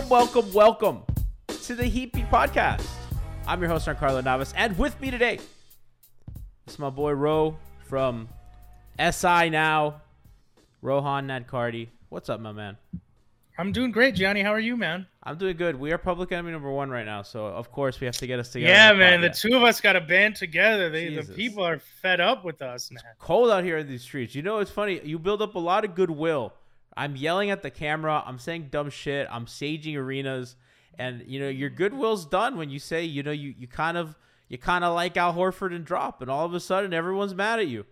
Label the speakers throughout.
Speaker 1: Welcome, welcome, welcome to the Beat Podcast. I'm your host, Carlo Navas, and with me today is my boy Ro from SI Now, Rohan Nadkarni. What's up, my man?
Speaker 2: I'm doing great, Johnny. How are you, man?
Speaker 1: I'm doing good. We are public enemy number one right now, so of course we have to get us together.
Speaker 2: Yeah, man. The two of us got to band together. They, the people are fed up with us, man.
Speaker 1: cold out here in these streets. You know, it's funny. You build up a lot of goodwill. I'm yelling at the camera. I'm saying dumb shit. I'm saging arenas, and you know your goodwill's done when you say, you know, you you kind of you kind of like Al Horford and drop, and all of a sudden everyone's mad at you.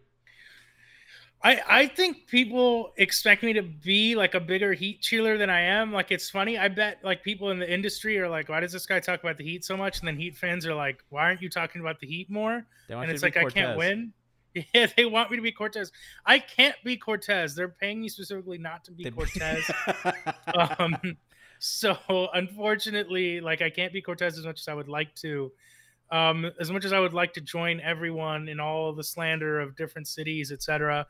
Speaker 2: I, I think people expect me to be like a bigger Heat cheerleader than I am. Like it's funny. I bet like people in the industry are like, why does this guy talk about the Heat so much? And then Heat fans are like, why aren't you talking about the Heat more? And it's like I can't win. Yeah, they want me to be Cortez. I can't be Cortez. They're paying me specifically not to be
Speaker 1: They-
Speaker 2: Cortez. um, so unfortunately, like I can't be Cortez as much as I would like to. Um, as much as I would like to join everyone in all the slander of different cities, etc.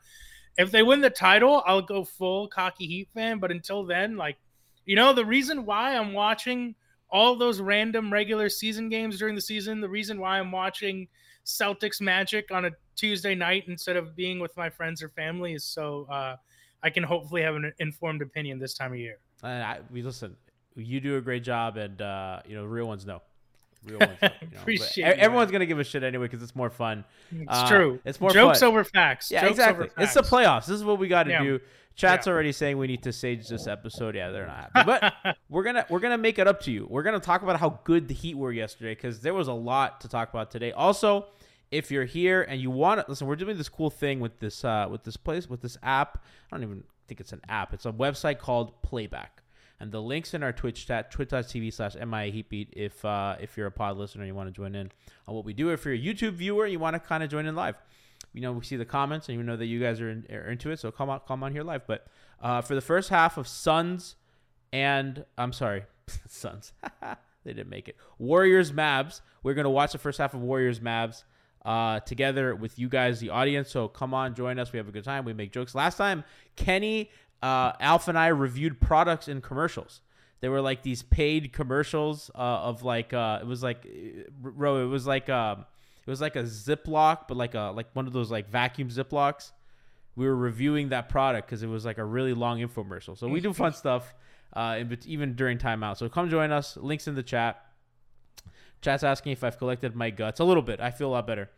Speaker 2: If they win the title, I'll go full cocky Heat fan. But until then, like, you know, the reason why I'm watching all those random regular season games during the season, the reason why I'm watching Celtics Magic on a Tuesday night instead of being with my friends or family so uh, I can hopefully have an informed opinion this time of year.
Speaker 1: And I, we listen. You do a great job, and uh, you know, real ones know. Real ones. Know, you know.
Speaker 2: Appreciate you,
Speaker 1: Everyone's gonna give a shit anyway because it's more fun.
Speaker 2: It's
Speaker 1: Uh,
Speaker 2: true.
Speaker 1: It's more
Speaker 2: jokes
Speaker 1: fun.
Speaker 2: over facts.
Speaker 1: Yeah,
Speaker 2: Jokes
Speaker 1: exactly.
Speaker 2: Over
Speaker 1: It's the playoffs. This is what we got to
Speaker 2: Yeah.
Speaker 1: do. Chat's
Speaker 2: Yeah.
Speaker 1: already saying we need to sage this episode. Yeah, they're not happy, but we're gonna we're gonna make it up to you. We're gonna talk about how good the Heat were yesterday because there was a lot to talk about today. Also, if you're here and you want to listen, we're doing this cool thing with this uh, with this place with this app. I don't even think it's an app. It's a website called Playback. And the links in our Twitch chat, twitch.tv slash MIA Heatbeat, if uh, if you're a pod listener and you want to join in on what we do. If you're a YouTube viewer you want to kind of join in live, we know we see the comments and we know that you guys are, in, are into it. So come on, come on here live. But uh, for the first half of Suns and I'm sorry, Suns, they didn't make it. Warriors Mavs. We're gonna watch the first half of Warriors Mavs uh, together with you guys, the audience. So come on, join us. We have a good time. We make jokes. Last time, Kenny, uh, Alf, and I reviewed products and commercials. They were like these paid commercials uh, of like uh, it was like bro, it was like um, it was like a Ziploc, but like a like one of those like vacuum Ziplocs. We were reviewing that product because it was like a really long infomercial. So we do fun stuff, uh, even during timeout. So come join us. Links in the chat. Chat's asking if I've collected my guts a little bit. I feel a lot better,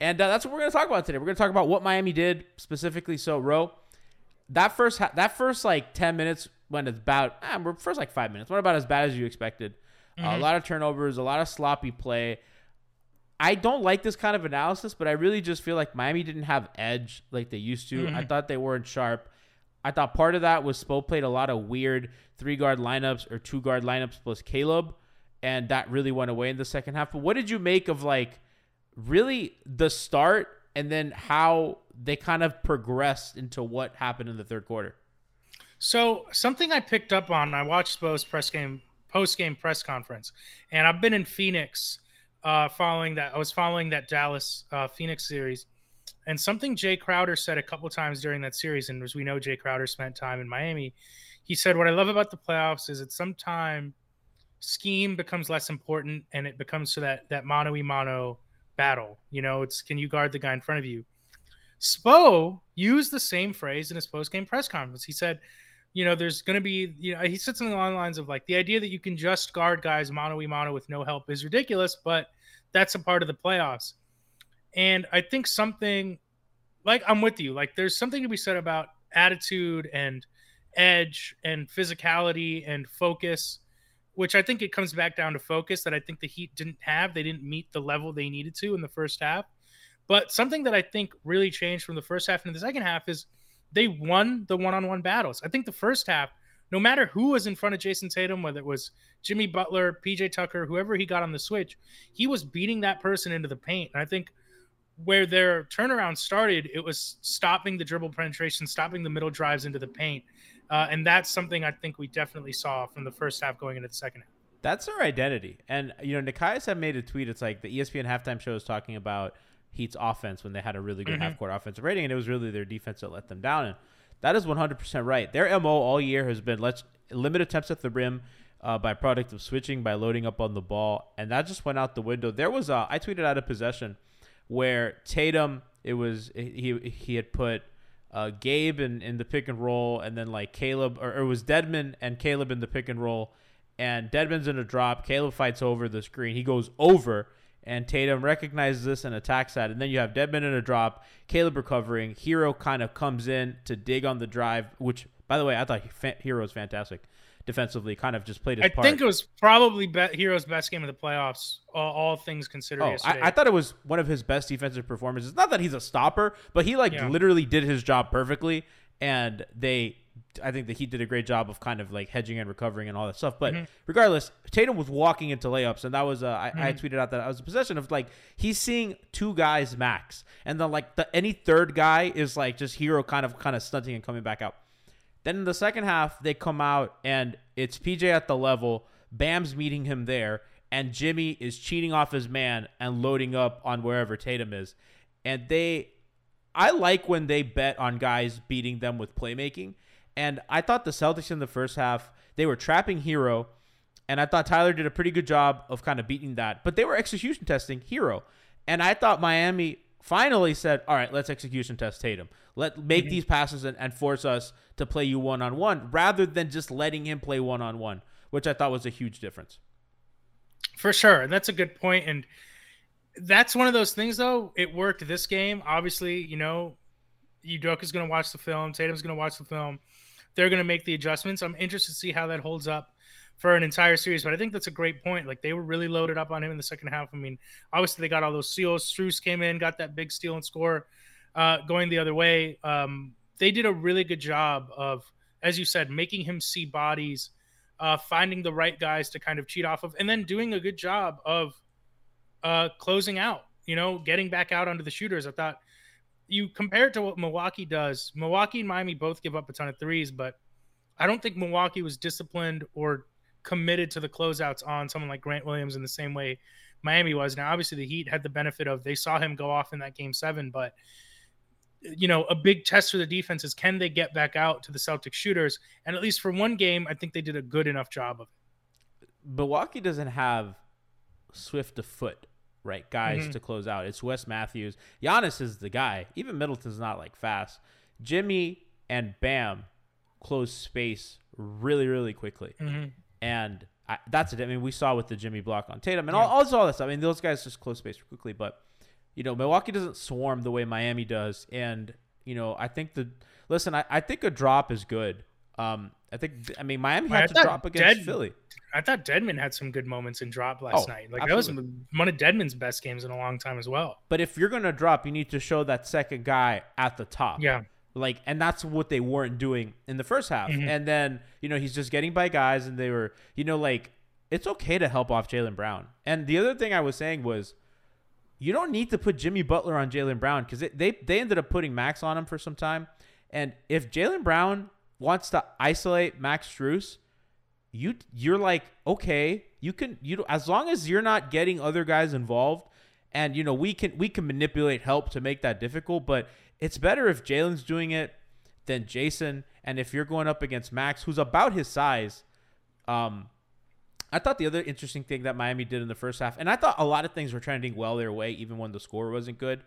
Speaker 1: and uh, that's what we're gonna talk about today. We're gonna talk about what Miami did specifically. So, Ro, that first ha- that first like ten minutes went about ah, first like five minutes went about as bad as you expected. Uh, a lot of turnovers, a lot of sloppy play. I don't like this kind of analysis, but I really just feel like Miami didn't have edge like they used to. I thought they weren't sharp. I thought part of that was Spo played a lot of weird three guard lineups or two guard lineups plus Caleb, and that really went away in the second half. But what did you make of like really the start and then how they kind of progressed into what happened in the third quarter.
Speaker 2: So something I picked up on, I watched Spo's press game, post game press conference, and I've been in Phoenix, uh, following that. I was following that Dallas uh, Phoenix series, and something Jay Crowder said a couple times during that series, and as we know, Jay Crowder spent time in Miami. He said, "What I love about the playoffs is that sometimes scheme becomes less important, and it becomes to that that mano y mano battle. You know, it's can you guard the guy in front of you." Spo used the same phrase in his post game press conference. He said, you know, there's going to be, you know, he said something along the lines of like the idea that you can just guard guys mano y mano with no help is ridiculous, but that's a part of the playoffs. And I think something like I'm with you, like there's something to be said about attitude and edge and physicality and focus, which I think it comes back down to focus that I think the Heat didn't have. They didn't meet the level they needed to in the first half. But something that I think really changed from the first half into the second half is they won the one-on-one battles. I think the first half, no matter who was in front of Jayson Tatum, whether it was Jimmy Butler, PJ Tucker, whoever he got on the switch, he was beating that person into the paint. And I think where their turnaround started, it was stopping the dribble penetration, stopping the middle drives into the paint. Uh, and that's something I think we definitely saw from the first half going into the second half.
Speaker 1: That's their identity. And, you know, Nekias had made a tweet. It's like the ESPN halftime show is talking about Heat's offense when they had a really good
Speaker 2: Mhm.
Speaker 1: half court offensive rating, and it was really their defense that let them down. And that is 100% right. Their MO all year has been let's limit attempts at the rim uh, by product of switching, by loading up on the ball. And that just went out the window. There was a, I tweeted out a possession where Tatum, it was, he, he had put uh, Gabe in, in the pick and roll, and then like Caleb, or, it was Dedmon and Caleb in the pick and roll. And Dedmon's in a drop. Caleb fights over the screen. He goes over, and Tatum recognizes this and attacks that. And then you have Dedmon in a drop, Caleb recovering. Herro kind of comes in to dig on the drive, which, by the way, I thought Herro was fantastic defensively. Kind of just played his part.
Speaker 2: I
Speaker 1: part.
Speaker 2: think it was probably be- Herro's best game of the playoffs, all, all things considered.
Speaker 1: Oh. I, I thought it was one of his best defensive performances. Not that he's a stopper, but he like
Speaker 2: Yeah.
Speaker 1: literally did his job perfectly, and they, I think that he did a great job of kind of like hedging and recovering and all that stuff. But
Speaker 2: Mm-hmm.
Speaker 1: regardless, Tatum was walking into layups, and that was uh, I, I
Speaker 2: Mm-hmm.
Speaker 1: tweeted out that I was a possession of like he's seeing two guys max, and then like the any third guy is like just Herro kind of kind of stunting and coming back out. Then in the second half, they come out and it's PJ at the level. Bam's meeting him there, and Jimmy is cheating off his man and loading up on wherever Tatum is. And they, I like when they bet on guys beating them with playmaking. And I thought the Celtics in the first half, they were trapping Herro. And I thought Tyler did a pretty good job of kind of beating that. But they were execution testing Herro. And I thought Miami finally said, all right, let's execution test Tatum. Let make mhm. these passes and, and force us to play you one on one rather than just letting him play one on one, which I thought was a huge difference.
Speaker 2: For sure. And that's a good point. And that's one of those things, though. It worked this game. Obviously, you know, Udoka's going to watch the film. Tatum's going to watch the film. They're going to make the adjustments. I'm interested to see how that holds up for an entire series. But I think that's a great point. Like they were really loaded up on him in the second half. I mean, obviously they got all those steals. Strus came in, got that big steal and score uh, going the other way. Um, they did a really good job of, as you said, making him see bodies, uh, finding the right guys to kind of cheat off of, and then doing a good job of uh, closing out. You know, getting back out onto the shooters. I thought you compare it to what Milwaukee does. Milwaukee and Miami both give up a ton of threes, but I don't think Milwaukee was disciplined or committed to the closeouts on someone like Grant Williams in the same way Miami was. Now, obviously, the Heat had the benefit of they saw him go off in that game seven, but you know, a big test for the defense is can they get back out to the Celtic shooters? And at least for one game, I think they did a good enough job of it.
Speaker 1: Milwaukee doesn't have swift of foot, right? Guys
Speaker 2: Mhm.
Speaker 1: to close out. It's Wes Matthews. Giannis is the guy. Even Middleton's not like fast. Jimmy and Bam close space really, really quickly. And I, that's it. I mean, we saw with the Jimmy block on Tatum and all, also all stuff. I mean, those guys just close space quickly. But, you know, Milwaukee doesn't swarm the way Miami does. And, you know, I think the, listen, I, I think a drop is good. Um, I think, I mean, Miami
Speaker 2: I
Speaker 1: had to drop against
Speaker 2: Dead-
Speaker 1: Philly.
Speaker 2: I thought Dedmon had some good moments in drop last
Speaker 1: Oh,
Speaker 2: night. Like
Speaker 1: absolutely.
Speaker 2: that was one of Dedmon's best games in a long time as well.
Speaker 1: But if you're gonna drop, you need to show that second guy at the top.
Speaker 2: Yeah.
Speaker 1: Like, and that's what they weren't doing in the first half.
Speaker 2: Mm-hmm.
Speaker 1: And then, you know, he's just getting by guys, and they were, you know, like it's okay to help off Jaylen Brown. And the other thing I was saying was, you don't need to put Jimmy Butler on Jaylen Brown because they they ended up putting Max on him for some time. And if Jaylen Brown wants to isolate Max Strus, you you're like okay, you can you as long as you're not getting other guys involved, and you know we can we can manipulate help to make that difficult. But it's better if Jaylen's doing it than Jayson. And if you're going up against Max, who's about his size, um, I thought the other interesting thing that Miami did in the first half, and I thought a lot of things were trending well their way, even when the score wasn't good.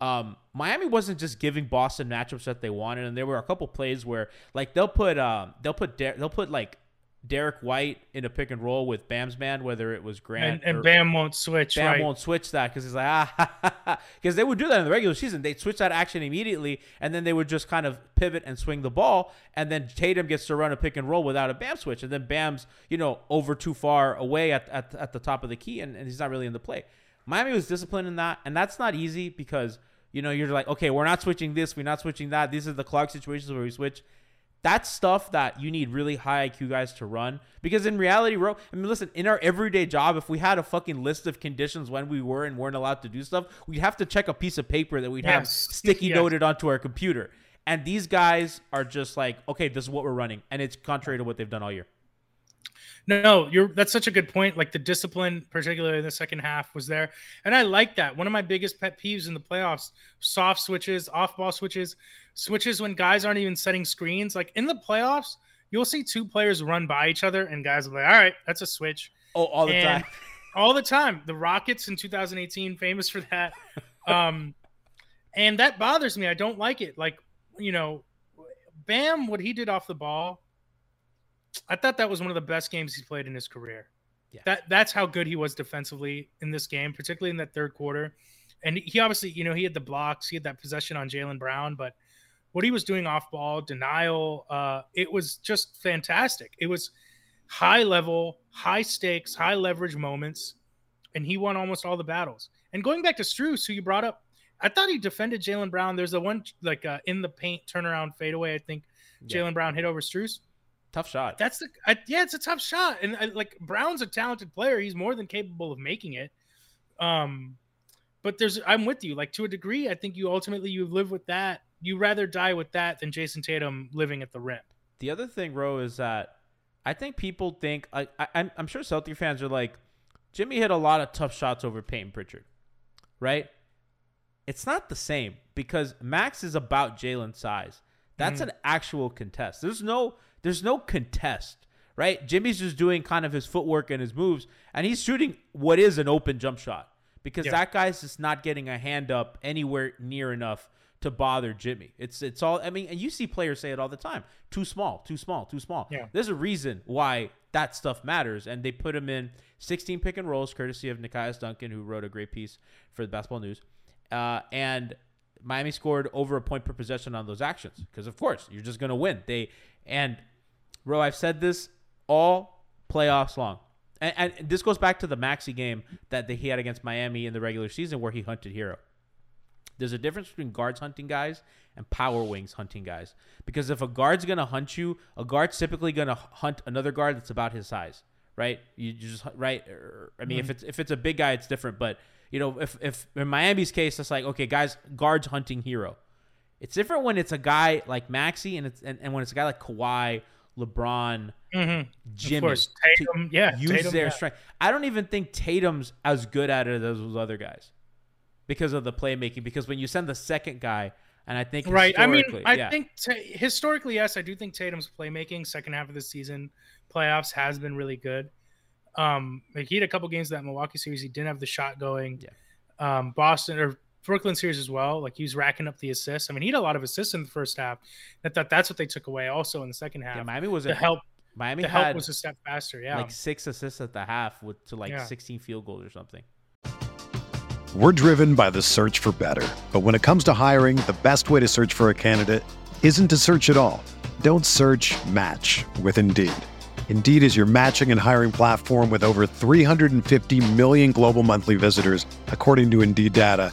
Speaker 1: Um, Miami wasn't just giving Boston matchups that they wanted, and there were a couple plays where, like, they'll put, um, they'll put, they'll put like Derrick White in a pick and roll with Bam's man, whether it was Grant
Speaker 2: And, and
Speaker 1: or-
Speaker 2: Bam won't switch.
Speaker 1: Bam
Speaker 2: right.
Speaker 1: won't switch that because he's like ah because they would do that in the regular season. They'd switch that action immediately, and then they would just kind of pivot and swing the ball, and then Tatum gets to run a pick and roll without a Bam switch, and then Bam's you know over too far away at at, at the top of the key, and, and he's not really in the play. Miami was disciplined in that, and that's not easy because you know you're like okay, we're not switching this, we're not switching that. These are the Clark situations where we switch. That's stuff that you need really high IQ guys to run because in reality, bro, I mean, listen, in our everyday job, if we had a fucking list of conditions when we were and weren't allowed to do stuff, we'd have to check a piece of paper that we'd have
Speaker 2: Yes.
Speaker 1: sticky
Speaker 2: Yes.
Speaker 1: noted onto our computer. And these guys are just like, okay, this is what we're running, and it's contrary to what they've done all year.
Speaker 2: No, you're that's such a good point. Like the discipline, particularly in the second half, was there, and I like that. One of my biggest pet peeves in the playoffs: soft switches, off-ball switches, switches when guys aren't even setting screens. Like in the playoffs, you'll see two players run by each other, and guys are like, "All right, that's a switch."
Speaker 1: Oh, all the
Speaker 2: And
Speaker 1: time.
Speaker 2: all the time. The Rockets in 2018 famous for that. Um and that bothers me. I don't like it. Like, you know, Bam what he did off the ball. I thought that was one of the best games he's played in his career.
Speaker 1: Yeah.
Speaker 2: That that's how good he was defensively in this game, particularly in that third quarter. And he obviously, you know, he had the blocks, he had that possession on Jaylen Brown, but what he was doing off ball, denial, uh, it was just fantastic. It was high level, high stakes, high leverage moments, and he won almost all the battles. And going back to Strus, who you brought up, I thought he defended Jaylen Brown. There's a one like uh, in the paint turnaround fadeaway. I think
Speaker 1: Yeah.
Speaker 2: Jaylen Brown hit over Strus.
Speaker 1: Tough shot.
Speaker 2: That's the I, yeah, it's a tough shot, and I, like Brown's a talented player. He's more than capable of making it. Um, but there's I'm with you. Like to a degree, I think you ultimately you live with that. You rather die with that than Jayson Tatum living at the rim.
Speaker 1: The other thing, Ro, is that I think people think I, I I'm, I'm sure Celtic fans are like, Jimmy hit a lot of tough shots over Payton Pritchard, right? It's not the same because Max is about Jaylen's size. That's an actual contest. There's no there's no contest, right? Jimmy's just doing kind of his footwork and his moves, and he's shooting what is an open jump shot because
Speaker 2: Yeah.
Speaker 1: that guy's just not getting a hand up anywhere near enough to bother Jimmy. It's it's all I mean, and you see players say it all the time. Too small, too small, too small.
Speaker 2: Yeah.
Speaker 1: There's a reason why that stuff matters. And they put him in 16 pick and rolls, courtesy of Nekias Duncan, who wrote a great piece for the basketball news. Uh, and Miami scored over a point per possession on those actions. Because of course, you're just gonna win. They and Ro, I've said this all playoffs long. And, and this goes back to the Maxey game that he had against Miami in the regular season where he hunted Herro. There's a difference between guards hunting guys and power wings hunting guys. Because if a guard's gonna hunt you, a guard's typically gonna hunt another guard that's about his size, right? You just right. Er, er, I mean, if it's if it's a big guy, it's different. But you know, if if in Miami's case, it's like okay, guys, guards hunting Herro. It's different when it's a guy like Maxey and it's and, and when it's a guy like Kawhi, LeBron,
Speaker 2: Mm-hmm.
Speaker 1: Jimmy.
Speaker 2: Of course,
Speaker 1: to
Speaker 2: Tatum. Yeah,
Speaker 1: use
Speaker 2: Tatum,
Speaker 1: their
Speaker 2: yeah.
Speaker 1: strength. I don't even think Tatum's as good at it as those other guys because of the playmaking. Because when you send the second guy, and I think
Speaker 2: Right. I mean,
Speaker 1: historically-
Speaker 2: I
Speaker 1: yeah.
Speaker 2: think ta historically, yes, I do think Tatum's playmaking second half of the season playoffs has been really good. Um, like he had a couple games that Milwaukee series. He didn't have the shot going.
Speaker 1: Yeah.
Speaker 2: Um, Boston or Brooklyn series as well. Like he was racking up the assists. I mean, he had a lot of assists in the first half. I thought that's what they took away also in the second half.
Speaker 1: yeah, Miami was
Speaker 2: the help,
Speaker 1: Miami
Speaker 2: the
Speaker 1: had
Speaker 2: help was a step faster. Yeah.
Speaker 1: like six assists at the half with to like
Speaker 2: Yeah.
Speaker 1: 16 field goals or something.
Speaker 3: We're driven by the search for better. But when it comes to hiring, the best way to search for a candidate isn't to search at all. Don't search match with Indeed. Indeed is your matching and hiring platform with over 350 million global monthly visitors, according to Indeed data,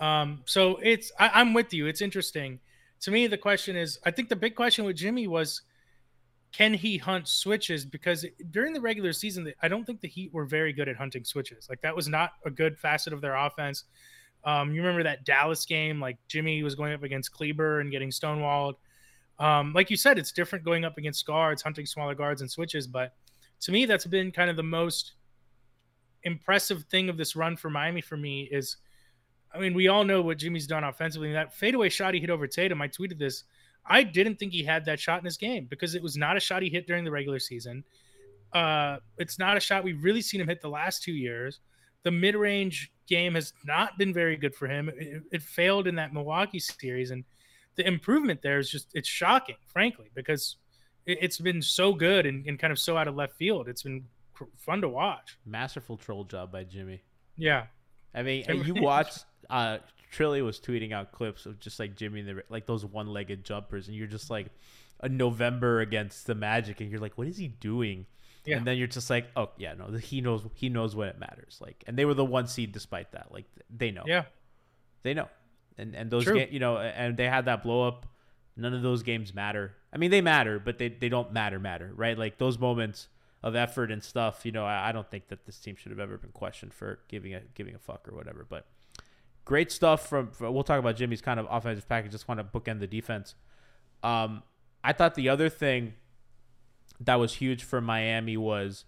Speaker 2: Um, so it's I, I'm with you. It's interesting. To me, the question is I think the big question with Jimmy was can he hunt switches? Because during the regular season, I don't think the Heat were very good at hunting switches. Like that was not a good facet of their offense. Um, you remember that Dallas game? Like Jimmy was going up against Kleber and getting stonewalled. Um, like you said, it's different going up against guards, hunting smaller guards and switches. But to me, that's been kind of the most impressive thing of this run for Miami for me is, I mean, we all know what Jimmy's done offensively. That fadeaway shot he hit over Tatum, I tweeted this. I didn't think he had that shot in his game because it was not a shot he hit during the regular season. Uh, it's not a shot we've really seen him hit the last two years. The mid range game has not been very good for him. It, it, failed in that Milwaukee series, and the improvement there is just it's shocking, frankly, because it, has been so good and, and kind of so out of left field. It's been fun to watch.
Speaker 1: Masterful troll job by Jimmy.
Speaker 2: Yeah,
Speaker 1: I mean, you watch. Uh, Trilly was tweeting out clips of just like Jimmy, and the, like those one-legged jumpers, and you're just like a November against the Magic, and you're like, what is he doing? Yeah. And then you're just like, oh yeah, no, he knows he knows when it matters. Like, and they were the one seed despite that. Like, they know.
Speaker 2: Yeah,
Speaker 1: they know. And and those, ga- you know, and they had that blow up. None of those games matter. I mean, they matter, but they they don't matter matter, right? Like those moments of effort and stuff. You know, I, I don't think that this team should have ever been questioned for giving a giving a fuck or whatever. But great stuff from. we'll talk about Jimmy's kind of offensive package. Just want to bookend the defense. Um, I thought the other thing that was huge for Miami was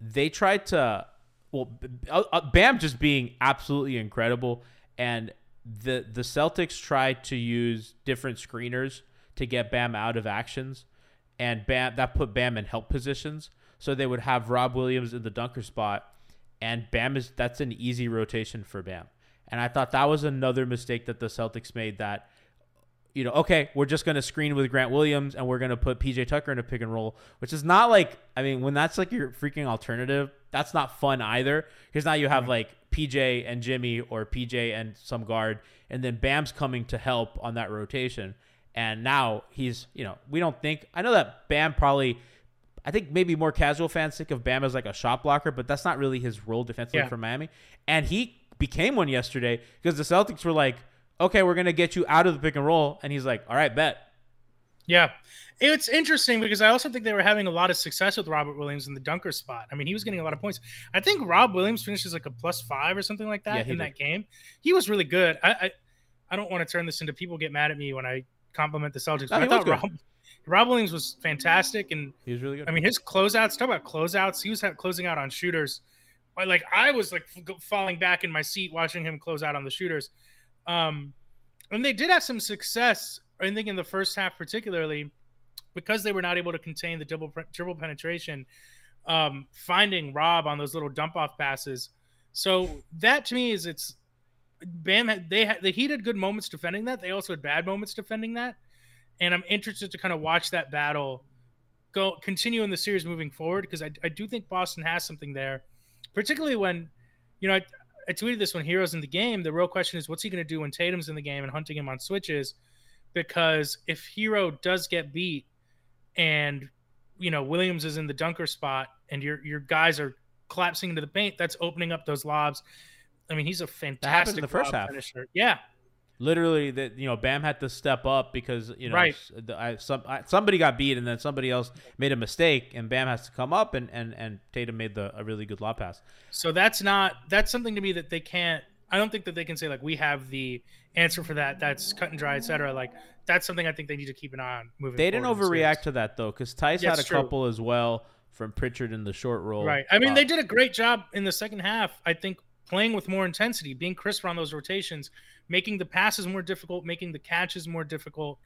Speaker 1: they tried to well uh, uh, Bam just being absolutely incredible and the the Celtics tried to use different screeners to get Bam out of actions and Bam that put Bam in help positions so they would have Rob Williams in the dunker spot and Bam is that's an easy rotation for Bam and I thought that was another mistake that the Celtics made that you know, okay, we're just going to screen with Grant Williams and we're going to put PJ Tucker in a pick and roll, which is not like, I mean, when that's like your freaking alternative, that's not fun either. Because now you have like PJ and Jimmy or PJ and some guard, and then Bam's coming to help on that rotation. And now he's, you know, we don't think, I know that Bam probably, I think maybe more casual fans think of Bam as like a shot blocker, but that's not really his role defensively
Speaker 2: Yeah.
Speaker 1: for Miami. And he became one yesterday because the Celtics were like, okay, we're gonna get you out of the pick and roll, and he's like, all right, bet.
Speaker 2: Yeah. It's interesting because I also think they were having a lot of success with Robert Williams in the dunker spot. I mean, he was getting a lot of points. I think Rob Williams finishes like a plus five or something like that
Speaker 1: Yeah,
Speaker 2: in
Speaker 1: did.
Speaker 2: that game. He was really good. I, I I don't want to turn this into people get mad at me when I compliment the Celtics.
Speaker 1: No,
Speaker 2: I thought. Rob, Rob Williams was fantastic, and
Speaker 1: He was really good.
Speaker 2: I mean his closeouts. Talk about closeouts. He was closing out on shooters. Like I was like falling back in my seat watching him close out on the shooters. Um, and they did have some success. I think in the first half, particularly because they were not able to contain the double dribble penetration, um, finding Rob on those little dump off passes. So that to me is it's Bam they had the Heat had good moments defending that. They also had bad moments defending that, and I'm interested to kind of watch that battle go continue in the series moving forward because I, I do think Boston has something there, particularly when, you know, I, I tweeted this when Herro's in the game. The real question is what's he going to do when Tatum's in the game and hunting him on switches, because if Herro does get beat, and you know Williams is in the dunker spot and your your guys are collapsing into the paint, that's opening up those lobs. I mean, he's a
Speaker 1: happened in
Speaker 2: fantastic
Speaker 1: the first half.
Speaker 2: finisher. Yeah,
Speaker 1: Literally, that you know, Bam had to step up because you know
Speaker 2: Right.
Speaker 1: the, I, some I, somebody got beat and then somebody else made a mistake and Bam has to come up and and and Tatum made the a really good lob pass.
Speaker 2: So that's not that's something to me that they can't. I don't think that they can say like we have the answer for that. That's cut and dry, etc. Like that's something I think they need to keep an eye on moving.
Speaker 1: They didn't
Speaker 2: forward in the
Speaker 1: overreact to that though, because Theis
Speaker 2: Yeah,
Speaker 1: had a
Speaker 2: true.
Speaker 1: couple as well from Pritchard in the short roll.
Speaker 2: Right. I mean,
Speaker 1: Uh,
Speaker 2: they did a great job in the second half. I think playing with more intensity, being crisper on those rotations, making the passes more difficult, making the catches more difficult.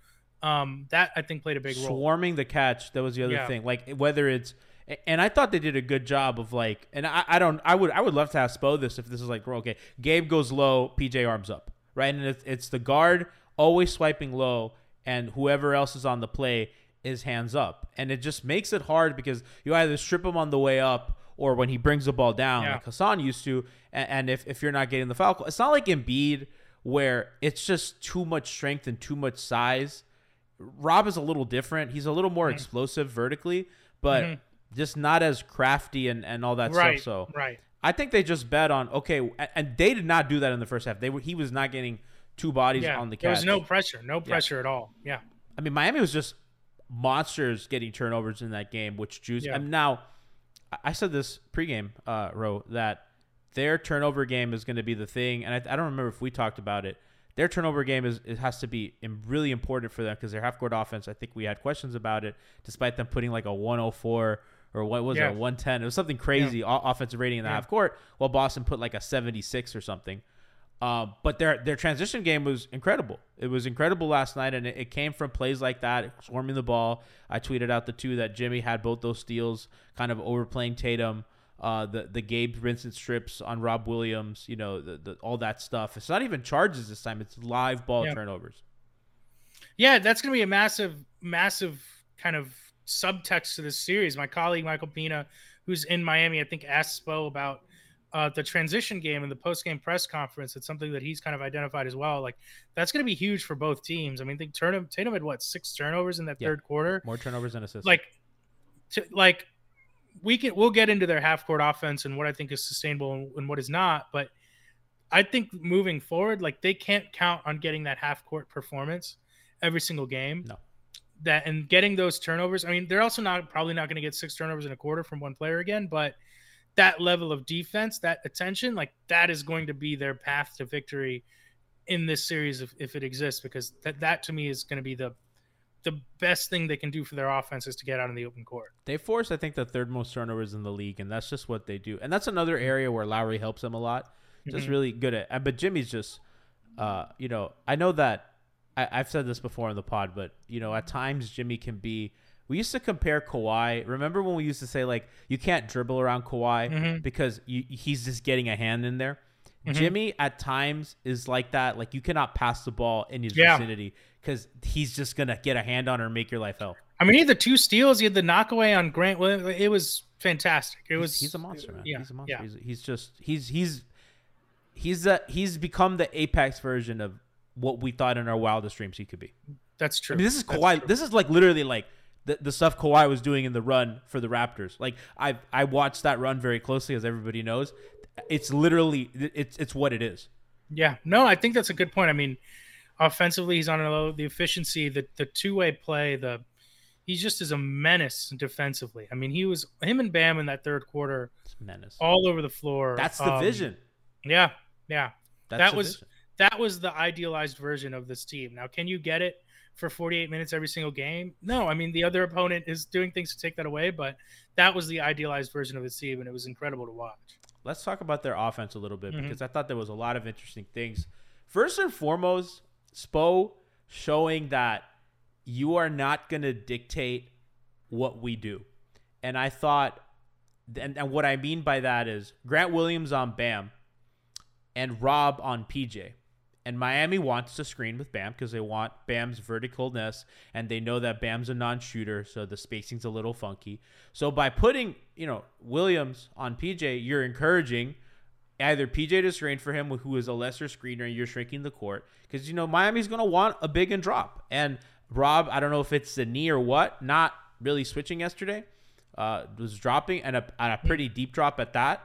Speaker 2: Um, that I think played a big role.
Speaker 1: swarming the catch. That was the other
Speaker 2: Yeah.
Speaker 1: thing. Like whether it's and I thought they did a good job of like, and I, I don't, I would, I would love to ask Spo this if this is like, okay, Gabe goes low, PJ arms up, right, and it's, it's the guard always swiping low, and whoever else is on the play is hands up, and it just makes it hard because you either strip him on the way up or when he brings the ball down,
Speaker 2: Yeah.
Speaker 1: like Hassan used to, and, and if if you're not getting the foul, it's not like Embiid where it's just too much strength and too much size. Rob is a little different. He's a little
Speaker 2: Mm-hmm.
Speaker 1: more explosive vertically, but just not as crafty and, and all that
Speaker 2: right.
Speaker 1: stuff. So
Speaker 2: right.
Speaker 1: I think they just bet on okay, and they did not do that in the first half. They were he was not getting two bodies
Speaker 2: Yeah.
Speaker 1: on the catch.
Speaker 2: there was no pressure. No pressure at all. Yeah.
Speaker 1: I mean, Miami was just monsters getting turnovers in that game, which juice.
Speaker 2: Yeah.
Speaker 1: And now, I- said this pregame, uh, Ro, that their turnover game is going to be the thing. And I, I don't remember if we talked about it. Their turnover game is it has to be really important for them because their half court offense. I think we had questions about it, despite them putting like a 104 or what was
Speaker 2: Yeah.
Speaker 1: it, a 110. It was something crazy o- offensive rating in the
Speaker 2: Yeah.
Speaker 1: half court, while Boston put like a 76 or something. Um, but their their transition game was incredible. It was incredible last night, and it, it came from plays like that, swarming the ball. I tweeted out the two that Jimmy had both those steals, kind of overplaying Tatum. Uh, the the Gabe Vincent strips on Rob Williams, you know, the, the, all that stuff. It's not even charges this time; it's live ball
Speaker 2: Yeah.
Speaker 1: turnovers.
Speaker 2: Yeah, that's going to be a massive, massive kind of subtext to this series. My colleague Michael Pina, who's in Miami, I think asked Spo about uh, the transition game and the post-game press conference. It's something that he's kind of identified as well. Like that's going to be huge for both teams. I mean, I think Tatum, Tatum had what six turnovers in that
Speaker 1: Yeah.
Speaker 2: third quarter.
Speaker 1: More turnovers than assists.
Speaker 2: Like, to, like we can we'll get into their half-court offense and what I think is sustainable and, and what is not, but. I think moving forward, like they can't count on getting that half court performance every single game.
Speaker 1: No.
Speaker 2: That and getting those turnovers. I mean, they're also not probably not going to get six turnovers in a quarter from one player again, but that level of defense, that attention, like that is going to be their path to victory in this series if, if it exists, because that that to me is going to be the the best thing they can do for their offense is to get out in the open court.
Speaker 1: they force, I think, the third most turnovers in the league, and that's just what they do. And that's another area where Lowry helps them a lot. Just
Speaker 2: Mhm.
Speaker 1: really good at. But Jimmy's just, uh, you know, I know that I, I've said this before in the pod, but you know, at times Jimmy can be. We used to compare Kawhi. Remember when we used to say like you can't dribble around Kawhi
Speaker 2: Mhm.
Speaker 1: because you, he's just getting a hand in there.
Speaker 2: Mhm.
Speaker 1: Jimmy at times is like that. Like you cannot pass the ball in his
Speaker 2: Yeah.
Speaker 1: vicinity because he's just gonna get a hand on or make your life hell.
Speaker 2: I mean, he had the two steals, he had the knockaway on Grant Williams. It was fantastic. It was
Speaker 1: he's a monster, man.
Speaker 2: Yeah,
Speaker 1: he's a monster.
Speaker 2: yeah.
Speaker 1: He's, he's just he's he's he's a, he's become the apex version of what we thought in our wildest dreams he could be.
Speaker 2: That's true.
Speaker 1: I mean, this is Kawhi. This is like literally like the, the stuff Kawhi was doing in the run for the Raptors. Like I I watched that run very closely, as everybody knows. It's literally it's it's what it is.
Speaker 2: Yeah, no, I think that's a good point. I mean, offensively, he's on a low. The efficiency, the the two way play, the he just is a menace defensively. I mean, he was him and Bam in that third quarter,
Speaker 1: It's menace.
Speaker 2: all over the floor.
Speaker 1: That's the
Speaker 2: Um,
Speaker 1: vision.
Speaker 2: Yeah, yeah.
Speaker 1: That's
Speaker 2: that was
Speaker 1: vision.
Speaker 2: that was the idealized version of this team. Now, can you get it for 48 minutes every single game? No, I mean the other opponent is doing things to take that away, but that was the idealized version of this team, and it was incredible to watch.
Speaker 1: let's talk about their offense a little bit
Speaker 2: Mhm.
Speaker 1: because I thought there was a lot of interesting things. First and foremost, Spo showing that you are not going to dictate what we do. And I thought, and, and what I mean by that is Grant Williams on Bam. and Rob on PJ. And Miami wants to screen with Bam because they want Bam's verticalness and they know that Bam's a non-shooter, so the spacing's a little funky. So by putting, you know, Williams on PJ, you're encouraging either PJ to screen for him, who is a lesser screener, and you're shrinking the court because you know Miami's going to want a big and drop. And Rob, I don't know if it's the knee or what, not really switching yesterday. Uh, was dropping and a, and a pretty deep drop at that.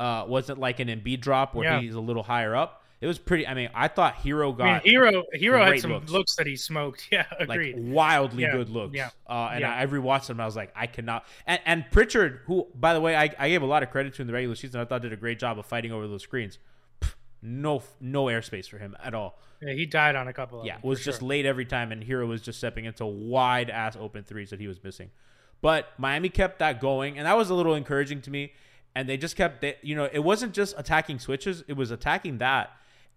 Speaker 1: Uh, wasn't like an Embiid drop where
Speaker 2: Yeah.
Speaker 1: he's a little higher up. It was pretty. I mean, I thought Herro
Speaker 2: I mean,
Speaker 1: got
Speaker 2: Herro Herro had some
Speaker 1: looks.
Speaker 2: looks. that he smoked. Yeah,
Speaker 1: like
Speaker 2: agreed.
Speaker 1: wildly
Speaker 2: Yeah,
Speaker 1: good looks.
Speaker 2: yeah,
Speaker 1: Uh, and
Speaker 2: yeah.
Speaker 1: I, every watched them, I was like, I cannot. And, and Pritchard, who by the way, I, I gave a lot of credit to in the regular season, I thought did a great job of fighting over those screens. Pff, No, no airspace for him at all.
Speaker 2: yeah, he died on a couple of
Speaker 1: Yeah,
Speaker 2: them.
Speaker 1: was just
Speaker 2: sure.
Speaker 1: late every time, and Herro was just stepping into wide ass open threes that he was missing. But Miami kept that going, and that was a little encouraging to me. And they just kept, they, you know, it wasn't just attacking switches; it was attacking that.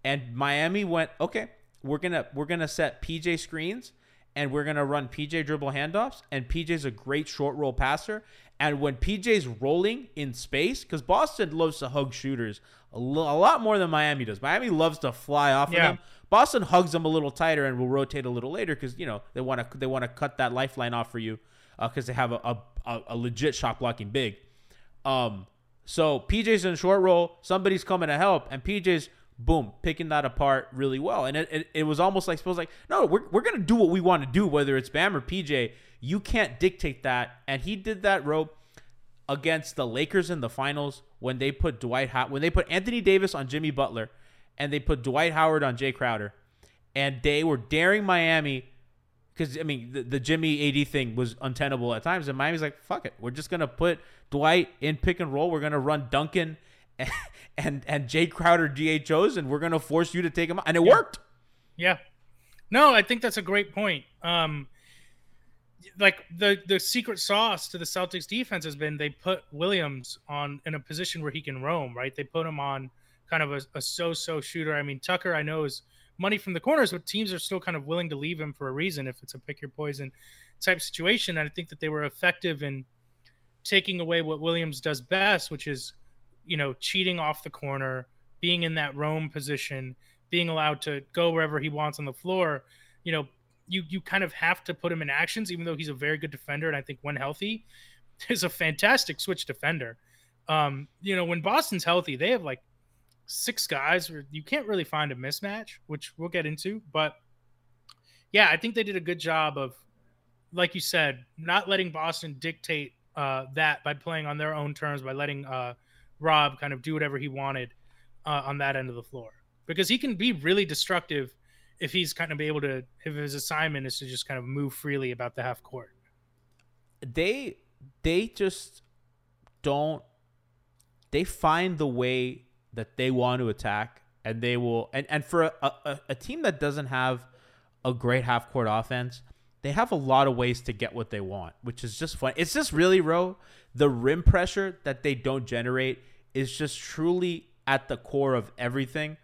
Speaker 1: And Miami went, okay, we're gonna we're gonna set PJ screens, and we're gonna run PJ dribble handoffs. And PJ's a great short roll passer. And when PJ's rolling in space, because Boston loves to hug shooters a, lo- a lot more than Miami does. Miami loves to fly off
Speaker 2: Yeah.
Speaker 1: of them. Boston hugs them a little tighter and will rotate a little later because you know they want to they want to cut that lifeline off for you because they have a, a, a, a legit shot blocking big. Um, so PJ's in short roll, somebody's coming to help, and PJ's boom picking that apart really well. And it, it, it was almost like suppose like no, we're we're gonna do what we want to do, whether it's Bam or PJ. You can't dictate that, and he did that rope against the Lakers in the finals when they put Dwight How- when they put Anthony Davis on Jimmy Butler and they put Dwight Howard on Jay Crowder. And they were daring Miami because I mean the, the Jimmy AD thing was untenable at times. And Miami's like fuck it. We're just gonna put Dwight in pick and roll. We're gonna run Duncan and and, and Jay Crowder DHOs and we're gonna force you to take him out and it worked
Speaker 2: Yeah. No, I think that's a great point. Um like the the secret sauce to the Celtics defense has been they put Williams on in a position where he can roam, right? They put him on kind of a, a so-so shooter. I mean, Tucker I know is money from the corners, but teams are still kind of willing to leave him for a reason if it's a pick your poison type situation. And I think that they were effective in taking away what Williams does best, which is, you know, cheating off the corner, being in that roam position, being allowed to go wherever he wants on the floor. You know, you you kind of have to put him in actions, even though he's a very good defender, and I think when healthy, is a fantastic switch defender. Um, you know, when Boston's healthy, they have like six guys where you can't really find a mismatch, which we'll get into. But yeah, I think they did a good job of, like you said, not letting Boston dictate uh, that by playing on their own terms, by letting uh, Rob kind of do whatever he wanted uh, on that end of the floor, because he can be really destructive if he's kind of able to. If his assignment is to just kind of move freely about the half court.
Speaker 1: they they just don't they find the way that they want to attack and they will and, and for a, a, a team that doesn't have a great half court offense they have a lot of ways to get what they want which is just fun. It's just really ro the rim pressure that they don't generate is just truly at the core of everything.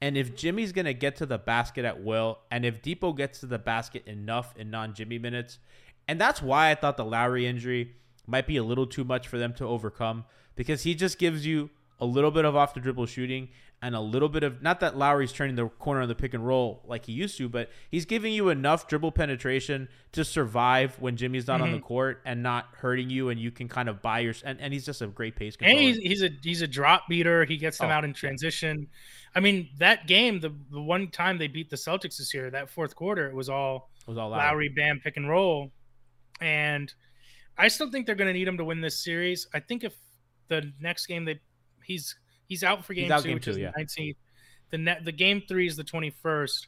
Speaker 1: And if Jimmy's going to get to the basket at will, and if Depot gets to the basket enough in non Jimmy minutes, and that's why I thought the Lowry injury might be a little too much for them to overcome because he just gives you a little bit of off the dribble shooting and a little bit of not that Lowry's turning the corner on the pick and roll like he used to, but he's giving you enough dribble penetration to survive when Jimmy's not on the mm-hmm. court and not hurting you, and you can kind of buy your and, and he's just a great pace
Speaker 2: And
Speaker 1: controller.
Speaker 2: he's, he's a he's a drop beater. He gets them
Speaker 1: Oh,
Speaker 2: out in transition. I mean, that game, the the one time they beat the Celtics this year, that fourth quarter, it was all
Speaker 1: It was all Lowry.
Speaker 2: Lowry, Bam, pick and roll. And I still think they're going to need him to win this series. I think if the next game they he's he's out for game
Speaker 1: out
Speaker 2: two,
Speaker 1: game
Speaker 2: which
Speaker 1: two,
Speaker 2: is
Speaker 1: yeah.
Speaker 2: the 19th. The net the game three is the 21st.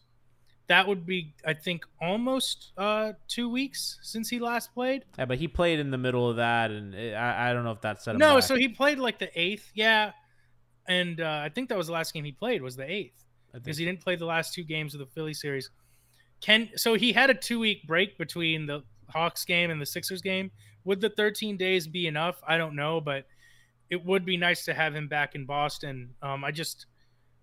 Speaker 2: That would be, I think, almost uh, two weeks since he last played.
Speaker 1: Yeah, but he played in the middle of that, and it, I, I don't know if that set him
Speaker 2: No,
Speaker 1: back.
Speaker 2: so he played like the eighth, yeah, and uh, I think that was the last game he played was the eighth because he didn't play the last two games of the Philly series. Can so he had a two week break between the Hawks game and the Sixers game. Would the 13 days be enough? I don't know, but it would be nice to have him back in Boston. Um, I just,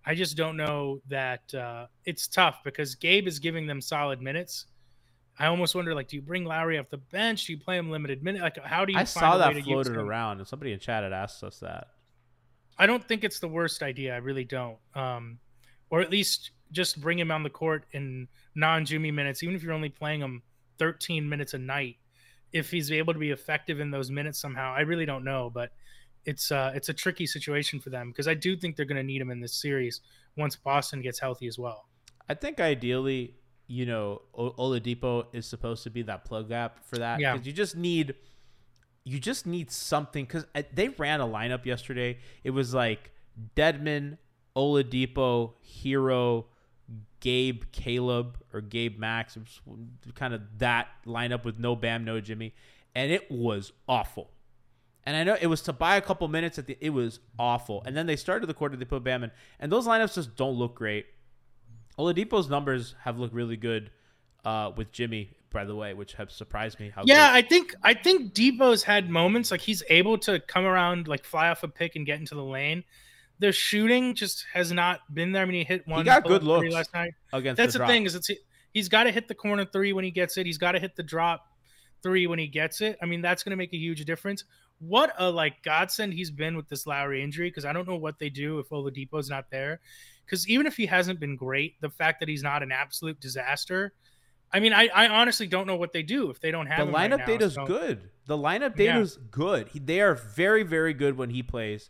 Speaker 2: I just don't know that uh, it's tough because Gabe is giving them solid minutes. I almost wonder, like, do you bring Lowry off the bench? Do you play him limited minute? Like, how do you?
Speaker 1: I
Speaker 2: find
Speaker 1: saw
Speaker 2: a way
Speaker 1: that floated around, and somebody in chat had asked us that.
Speaker 2: I don't think it's the worst idea. I really don't. Um, or at least just bring him on the court in non Jimmy minutes, even if you're only playing him 13 minutes a night. If he's able to be effective in those minutes somehow, I really don't know, but it's uh, it's a tricky situation for them because I do think they're going to need him in this series once Boston gets healthy as well.
Speaker 1: I think ideally, you know, o- Oladipo is supposed to be that plug gap for that
Speaker 2: Yeah.
Speaker 1: you just need, you just need something because they ran a lineup yesterday. It was like Dedmon, Oladipo, Herro, Gabe, Caleb, or Gabe Max. It was kind of that lineup with no Bam, no Jimmy, and it was awful. And I know it was to buy a couple minutes at the. It was awful. And then they started the quarter. They put Bam in, and those lineups just don't look great. Oladipo's numbers have looked really good uh, with Jimmy, by the way, which have surprised me. How
Speaker 2: Yeah,
Speaker 1: good-
Speaker 2: I think I think Dipo's had moments like he's able to come around, like fly off a pick and get into the lane. The shooting just has not been there. I mean, he hit one.
Speaker 1: He
Speaker 2: got
Speaker 1: good looks
Speaker 2: last night.
Speaker 1: against
Speaker 2: That's
Speaker 1: the,
Speaker 2: the, thing is it's he's got to hit the corner three when he gets it. He's got to hit the drop three when he gets it. I mean, that's going to make a huge difference. What a like godsend he's been with this Lowry injury because I don't know what they do if Oladipo's not there. Because even if he hasn't been great, the fact that he's not an absolute disaster. I mean, I, I honestly don't know what they do if they don't have
Speaker 1: The
Speaker 2: right
Speaker 1: lineup
Speaker 2: now,
Speaker 1: data is
Speaker 2: so-
Speaker 1: good. The lineup data
Speaker 2: Yeah.
Speaker 1: is good. He, they are very, very good when he plays,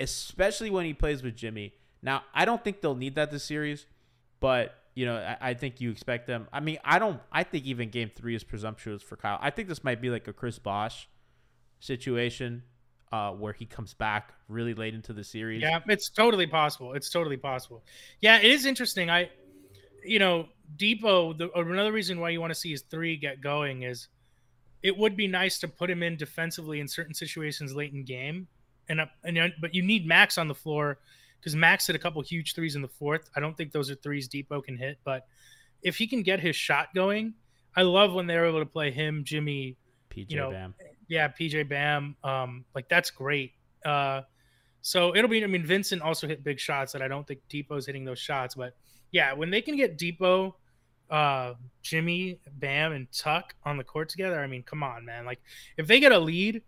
Speaker 1: especially when he plays with Jimmy. Now, I don't think they'll need that this series, but you know, I, I think you expect them. I mean, I don't. I think even Game Three is presumptuous for Kyle. I think this might be like a Chris Bosh situation uh, where he comes back really late into the series.
Speaker 2: Yeah, it's totally possible. It's totally possible. Yeah, it is interesting. I, you know, Dipo. The another reason why you want to see his three get going is, it would be nice to put him in defensively in certain situations late in game, and and but you need Max on the floor because Max hit a couple huge threes in the fourth. I don't think those are threes Dipo can hit, but if he can get his shot going, I love when they're able to play him, Jimmy,
Speaker 1: PJ
Speaker 2: you know,
Speaker 1: Bam.
Speaker 2: yeah, PJ Bam. Um, like that's great. Uh, so it'll be. I mean, Vincent also hit big shots that I don't think Dipo's hitting those shots, but yeah, when they can get Dipo, uh, Jimmy, Bam, and Tuck on the court together, I mean, come on, man. Like if they get a lead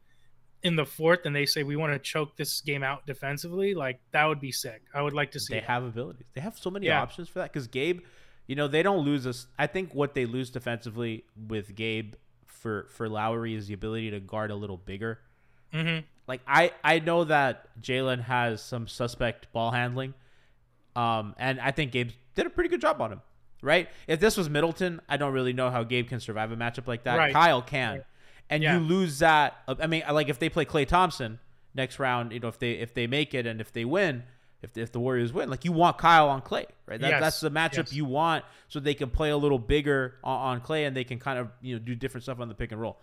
Speaker 2: in the fourth and they say we want to choke this game out defensively, like that would be sick. I would like to see.
Speaker 1: They
Speaker 2: that.
Speaker 1: have abilities. They have so many
Speaker 2: Yeah.
Speaker 1: options for that. Because Gabe, you know, they don't lose us. I think what they lose defensively with Gabe for for Lowry is the ability to guard a little bigger.
Speaker 2: Mhm.
Speaker 1: Like I I know that Jaylen has some suspect ball handling, um, and I think Gabe did a pretty good job on him. Right? If this was Middleton, I don't really know how Gabe can survive a matchup like that.
Speaker 2: Right.
Speaker 1: Kyle can, and
Speaker 2: Yeah.
Speaker 1: you lose that. I mean, like if they play Klay Thompson next round, you know, if they if they make it and if they win, if if the Warriors win, like you want Kyle on Klay, right? That,
Speaker 2: Yes.
Speaker 1: That's the matchup
Speaker 2: Yes.
Speaker 1: you want, so they can play a little bigger on, on Klay and they can kind of you know do different stuff on the pick and roll.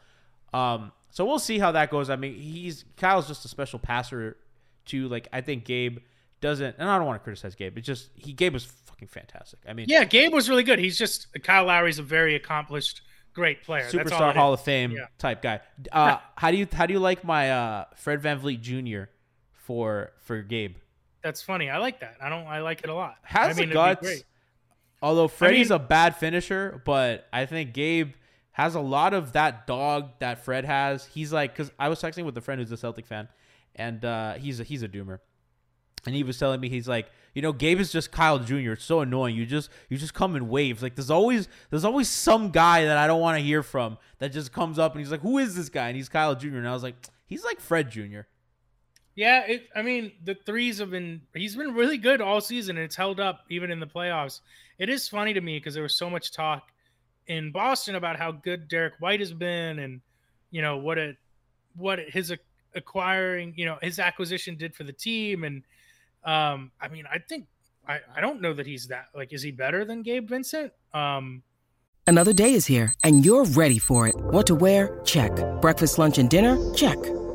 Speaker 1: Um, so we'll see how that goes. I mean, he's Kyle's just a special passer too. Like I think Gabe doesn't, and I don't want to criticize Gabe. It's just he Gabe was fucking fantastic. I mean,
Speaker 2: Yeah, Gabe was really good. He's just Kyle Lowry's a very accomplished, great player.
Speaker 1: Superstar Hall
Speaker 2: is.
Speaker 1: of Fame
Speaker 2: Yeah.
Speaker 1: type guy. Uh, how do you how do you like my uh, Fred VanVleet Jr. for for Gabe?
Speaker 2: That's funny. I like that. I don't. I like it a lot.
Speaker 1: Has
Speaker 2: I mean,
Speaker 1: the guts. Although Freddie's
Speaker 2: mean-
Speaker 1: a bad finisher, but I think Gabe has a lot of that dog that Fred has. He's like, because I was texting with a friend who's a Celtic fan, and uh, he's a, he's a doomer, and he was telling me he's like, you know, Gabe is just Kyle Jr. It's so annoying. You just you just come in waves. Like there's always there's always some guy that I don't want to hear from that just comes up and he's like, who is this guy? And he's Kyle Jr. And I was like, he's like Fred Jr.
Speaker 2: Yeah, it, I mean the threes have been. He's been really good all season, and it's held up even in the playoffs. It is funny to me because there was so much talk in Boston about how good Derrick White has been, and you know what it what his acquiring, you know, his acquisition did for the team. And um, I mean, I think I I don't know that he's that like. Is he better than Gabe Vincent? Um,
Speaker 4: Another day is here, and you're ready for it. What to wear? Check. Breakfast, lunch, and dinner? Check.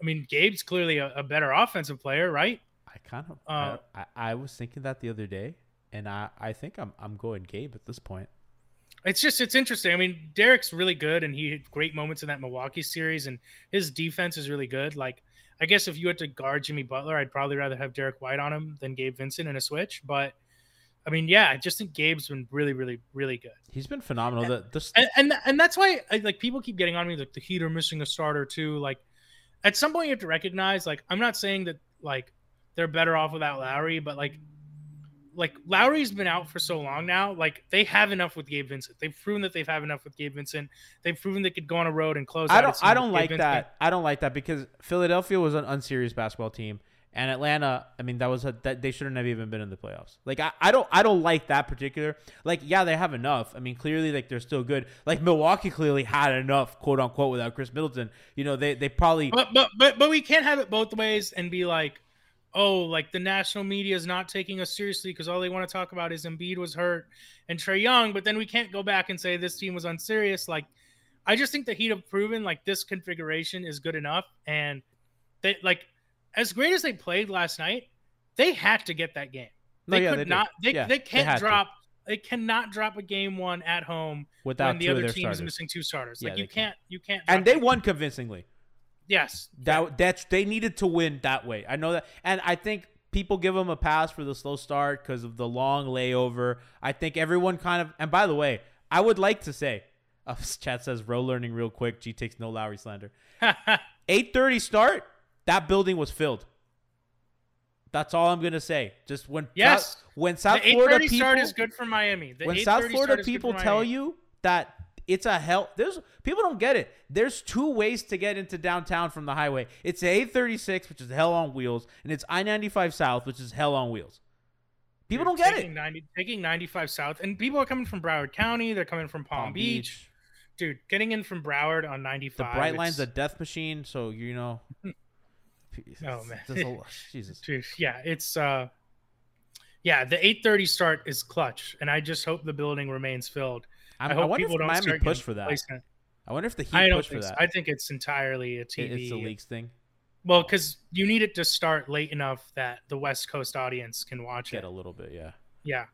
Speaker 2: I mean, Gabe's clearly a, a better offensive player, right?
Speaker 1: I kind of
Speaker 2: Uh,
Speaker 1: I, I, was thinking that the other day, and I, I think I'm I'm going Gabe at this point.
Speaker 2: It's just it's interesting. I mean, Derrick's really good, and he had great moments in that Milwaukee series, and his defense is really good. Like, I guess if you had to guard Jimmy Butler, I'd probably rather have Derrick White on him than Gabe Vincent in a switch. But I mean, yeah, I just think Gabe's been really, really, really good.
Speaker 1: He's been phenomenal. The, the,
Speaker 2: and and, and that's why I, like people keep getting on me like the Heat are missing a starter too. Like at some point you have to recognize like I'm not saying that like they're better off without Lowry, but like like Lowry's been out for so long now. Like they have enough with Gabe Vincent. They've proven that they've have enough with Gabe Vincent. They've proven they could go on a road and close.
Speaker 1: I don't I don't
Speaker 2: Gabe
Speaker 1: like
Speaker 2: Vincent.
Speaker 1: that. I don't like that because Philadelphia was an unserious basketball team, and Atlanta. I mean, that was a, that they shouldn't have even been in the playoffs. Like I, I don't I don't like that particular. Like yeah, they have enough. I mean, clearly like they're still good. Like Milwaukee clearly had enough, quote unquote, without Khris Middleton. You know, they they probably
Speaker 2: But but but but we can't have it both ways and be like, oh, like the national media is not taking us seriously because all they want to talk about is Embiid was hurt and Trae Young. But then we can't go back and say this team was unserious. Like, I just think the Heat have proven like this configuration is good enough, and they like as great as they played last night, they had to get that game.
Speaker 1: No,
Speaker 2: They
Speaker 1: yeah,
Speaker 2: could
Speaker 1: they did.
Speaker 2: not. They
Speaker 1: Yeah,
Speaker 2: they
Speaker 1: they
Speaker 2: can't
Speaker 1: to.
Speaker 2: drop. They cannot drop a game one at home
Speaker 1: Without
Speaker 2: when the other team is
Speaker 1: starters.
Speaker 2: missing two starters.
Speaker 1: Yeah,
Speaker 2: Like you
Speaker 1: can't.
Speaker 2: can't. You can't.
Speaker 1: and they won convincingly.
Speaker 2: Yes.
Speaker 1: That that's they needed to win that way. I know that, and I think people give them a pass for the slow start because of the long layover. I think everyone kind of. And by the way, I would like to say, uh, chat says row learning real quick. G takes no Lowry slander. Eight thirty start. That building was filled. That's all I'm gonna say. Just when
Speaker 2: Yes.
Speaker 1: South, when South
Speaker 2: the
Speaker 1: Florida people
Speaker 2: start is good for Miami. The
Speaker 1: when South Florida people tell
Speaker 2: Miami.
Speaker 1: you that it's a hell there's people don't get it. There's two ways to get into downtown from the highway. It's 836, which is hell on wheels, and it's I-95 South, which is hell on wheels. People
Speaker 2: Dude,
Speaker 1: don't get
Speaker 2: taking
Speaker 1: it.
Speaker 2: 90, taking 95 south, and people are coming from Broward County. They're coming from Palm,
Speaker 1: Palm
Speaker 2: Beach. Dude, getting in from Broward on 95. The
Speaker 1: Brightline's a death machine, so you know.
Speaker 2: Oh man,
Speaker 1: a Jesus.
Speaker 2: Yeah, it's uh, yeah, the 8:30 start is clutch, and I just hope the building remains filled.
Speaker 1: I'm-
Speaker 2: I
Speaker 1: I
Speaker 2: hope
Speaker 1: wonder if
Speaker 2: people don't
Speaker 1: Miami push for that.
Speaker 2: complacent.
Speaker 1: I wonder if the Heat
Speaker 2: I
Speaker 1: push for
Speaker 2: think so.
Speaker 1: that.
Speaker 2: I think it's entirely a
Speaker 1: It-
Speaker 2: TV.
Speaker 1: It's the leagues thing.
Speaker 2: Well, because you need it to start late enough that the West Coast audience can watch
Speaker 1: Get
Speaker 2: it.
Speaker 1: a little bit, yeah.
Speaker 2: Yeah.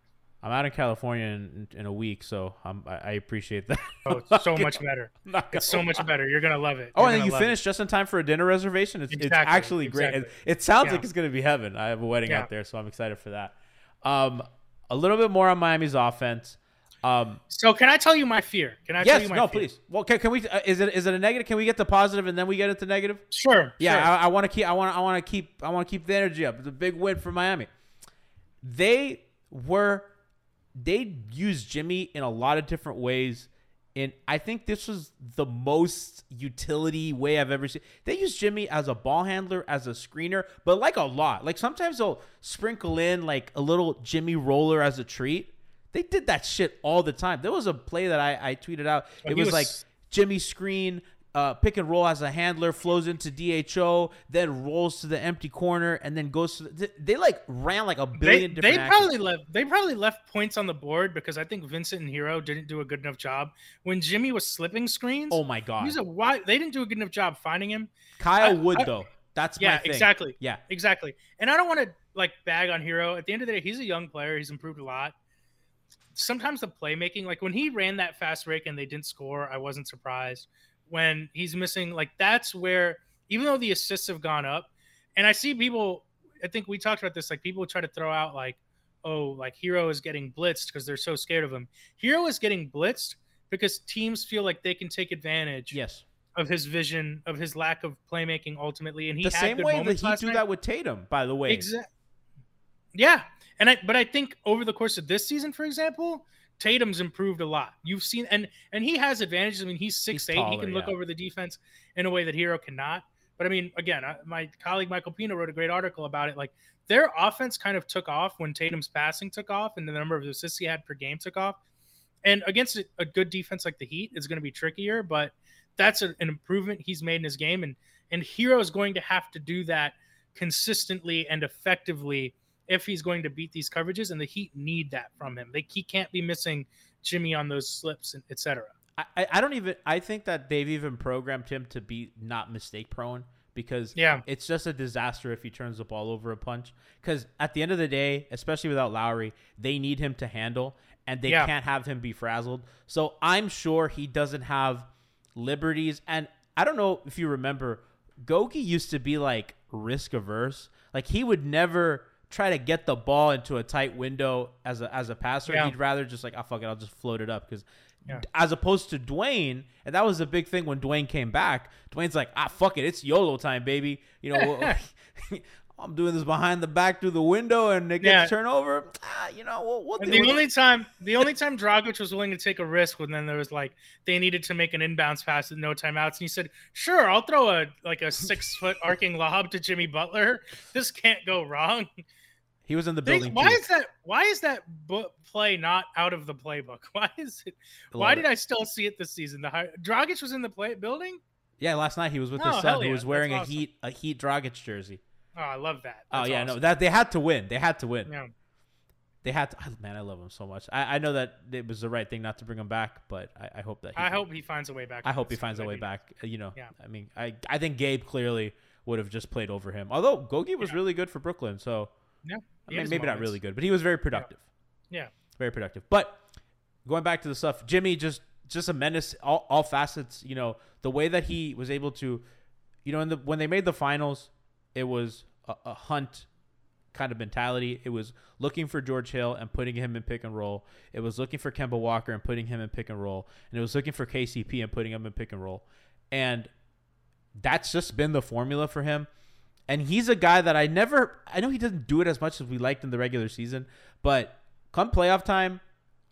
Speaker 1: I'm out in California in, in a week, so I'm, I, I appreciate that.
Speaker 2: Oh, it's so much better. It's
Speaker 1: gonna
Speaker 2: so much better. You're gonna love it.
Speaker 1: Oh,
Speaker 2: You're
Speaker 1: and you
Speaker 2: it.
Speaker 1: finished just in time for a dinner reservation. It's, it's
Speaker 2: Exactly,
Speaker 1: actually great. It, it sounds
Speaker 2: Yeah.
Speaker 1: like it's going to be heaven. I have a wedding
Speaker 2: Yeah.
Speaker 1: out there, so I'm excited for that. Um, a little bit more on Miami's offense. Um,
Speaker 2: So can I tell you my fear? Can I tell
Speaker 1: yes,
Speaker 2: you my fear?
Speaker 1: no,
Speaker 2: fear?
Speaker 1: please. Well, can, can we? Uh, is it is it a negative? Can we get to positive and then we get into negative?
Speaker 2: Sure.
Speaker 1: Yeah,
Speaker 2: sure.
Speaker 1: I, I want to keep. I want. I want to keep. I want to keep the energy up. It's a big win for Miami. They were. They used Jimmy in a lot of different ways, and I think this was the most utility way I've ever seen. They use Jimmy as a ball handler, as a screener, but like a lot. Like sometimes they'll sprinkle in like a little Jimmy roller as a treat. They did that shit all the time. There was a play that I, I tweeted out.
Speaker 2: Oh,
Speaker 1: It was,
Speaker 2: was-
Speaker 1: like Jimmy screen, uh, pick and roll as a handler, flows into DHO, then rolls to the empty corner, and then goes to. The, they like ran like a billion
Speaker 2: they
Speaker 1: different. actions.
Speaker 2: probably left they probably left points on the board because I think Vincent and Herro didn't do a good enough job when Jimmy was slipping screens.
Speaker 1: Oh my god,
Speaker 2: He's a why they didn't do a good enough job finding him.
Speaker 1: Kyle
Speaker 2: I-
Speaker 1: Wood
Speaker 2: I-
Speaker 1: though. That's
Speaker 2: yeah,
Speaker 1: my thing.
Speaker 2: exactly.
Speaker 1: Yeah,
Speaker 2: Exactly. And I don't want to like bag on Herro. At the end of the day, he's a young player. He's improved a lot. Sometimes the playmaking, like when he ran that fast break and they didn't score, I wasn't surprised. When he's missing, like that's where even though the assists have gone up, and I see people, I think we talked about this, like people try to throw out like, oh, like Herro is getting blitzed because they're so scared of him. Herro is getting blitzed because teams feel like they can take advantage
Speaker 1: yes.
Speaker 2: of his vision, of his lack of playmaking ultimately. And he
Speaker 1: The
Speaker 2: had
Speaker 1: same way that he do
Speaker 2: night.
Speaker 1: that with Tatum. By the way,
Speaker 2: Exactly. Yeah, and I but I think over the course of this season, for example, Tatum's improved a lot. You've seen and and he has advantages. I mean, he's six eight. He can look
Speaker 1: yeah.
Speaker 2: over the defense in a way that Herro cannot. But I mean, again, I, my colleague Michael Pina wrote a great article about it. Like their offense kind of took off when Tatum's passing took off and the number of assists he had per game took off. And against a, good defense like the Heat is going to be trickier, but that's a, an improvement he's made in his game. And and Herro is going to have to do that consistently and effectively if he's going to beat these coverages. And the Heat need that from him. They he can't be missing Jimmy on those slips, and etc.
Speaker 1: I, I don't even I think that they've even programmed him to be not mistake prone because
Speaker 2: Yeah.
Speaker 1: it's just a disaster if he turns the ball over a punch. Because at the end of the day, especially without Lowry, they need him to handle and they
Speaker 2: Yeah.
Speaker 1: can't have him be frazzled. So I'm sure he doesn't have liberties. And I don't know if you remember, Gogi used to be like risk averse. Like he would never try to get the ball into a tight window as a as a passer.
Speaker 2: Yeah.
Speaker 1: He'd rather just like, oh fuck it, I'll just float it up because
Speaker 2: Yeah.
Speaker 1: as opposed to Dwyane, and that was a big thing when Dwyane came back. Dwyane's like, ah, fuck it, it's YOLO time, baby. You know, I'm doing this behind the back through the window, and it gets
Speaker 2: Yeah.
Speaker 1: turnover. Ah, you know, we'll, we'll
Speaker 2: the only
Speaker 1: it.
Speaker 2: time the only time Dragic was willing to take a risk when then there was like they needed to make an inbounds pass with no timeouts, and he said, "Sure, I'll throw a like a six foot arcing lob to Jimmy Butler. This can't go wrong."
Speaker 1: He was in the
Speaker 2: Think-
Speaker 1: building.
Speaker 2: why
Speaker 1: too.
Speaker 2: is that? Why is that bu- play not out of the playbook? Why is it? Why did
Speaker 1: it.
Speaker 2: I still see it this season? The high, Dragic was in the play building.
Speaker 1: Yeah, last night he was with
Speaker 2: Oh,
Speaker 1: his son, who was wearing
Speaker 2: that's
Speaker 1: a
Speaker 2: awesome.
Speaker 1: Heat a Heat Dragic jersey.
Speaker 2: Oh, I love that.
Speaker 1: oh
Speaker 2: That's
Speaker 1: yeah, no, that they had to win. They had to win.
Speaker 2: Yeah.
Speaker 1: They had to. oh, man, I love him so much. I, I know that it was the right thing not to bring him back, but I, I hope that. He
Speaker 2: I
Speaker 1: can-
Speaker 2: hope he finds a way back.
Speaker 1: I hope he finds a way back. uh, You know,
Speaker 2: Yeah.
Speaker 1: I mean, I I think Gabe clearly would have just played over him. Although Gogi was really good for Brooklyn, so
Speaker 2: Yeah,
Speaker 1: I mean, maybe not really good, but he was very productive.
Speaker 2: Yeah.
Speaker 1: Very productive. But going back to the stuff, Jimmy just just a menace, all, all facets. You know, the way that he was able to, you know, in the when they made the finals, it was a, a hunt kind of mentality. It was looking for George Hill and putting him in pick and roll. It was looking for Kemba Walker and putting him in pick and roll. And it was looking for KCP and putting him in pick and roll. And that's just been the formula for him. And he's a guy that I never I know he doesn't do it as much as we liked in the regular season, but come playoff time,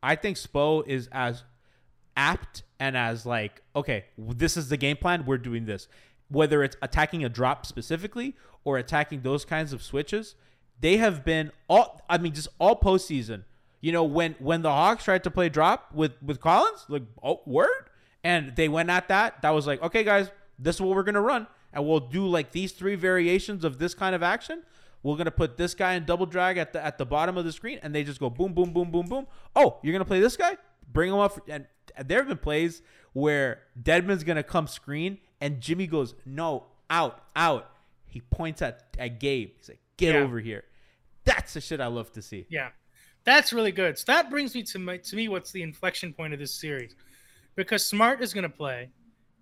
Speaker 1: I think Spo is as apt and as like, okay, this is the game plan, we're doing this. Whether it's attacking a drop specifically or attacking those kinds of switches, they have been all I mean, just all postseason. You know, when when the Hawks tried to play drop with with Collins, like oh word, and they went at that, that was like, okay, guys, this is what we're gonna run, and we'll do like these three variations of this kind of action. We're gonna put this guy in double drag at the at the bottom of the screen, and they just go boom, boom, boom, boom, boom. Oh, you're gonna play this guy? Bring him up, and there have been plays where Dedmon's gonna come screen, and Jimmy goes no, out, out. He points at at Gabe. He's like, get
Speaker 2: Yeah.
Speaker 1: over here. That's the shit I love to see.
Speaker 2: Yeah, that's really good. So that brings me to my to me what's the inflection point of this series, because Smart is going to play,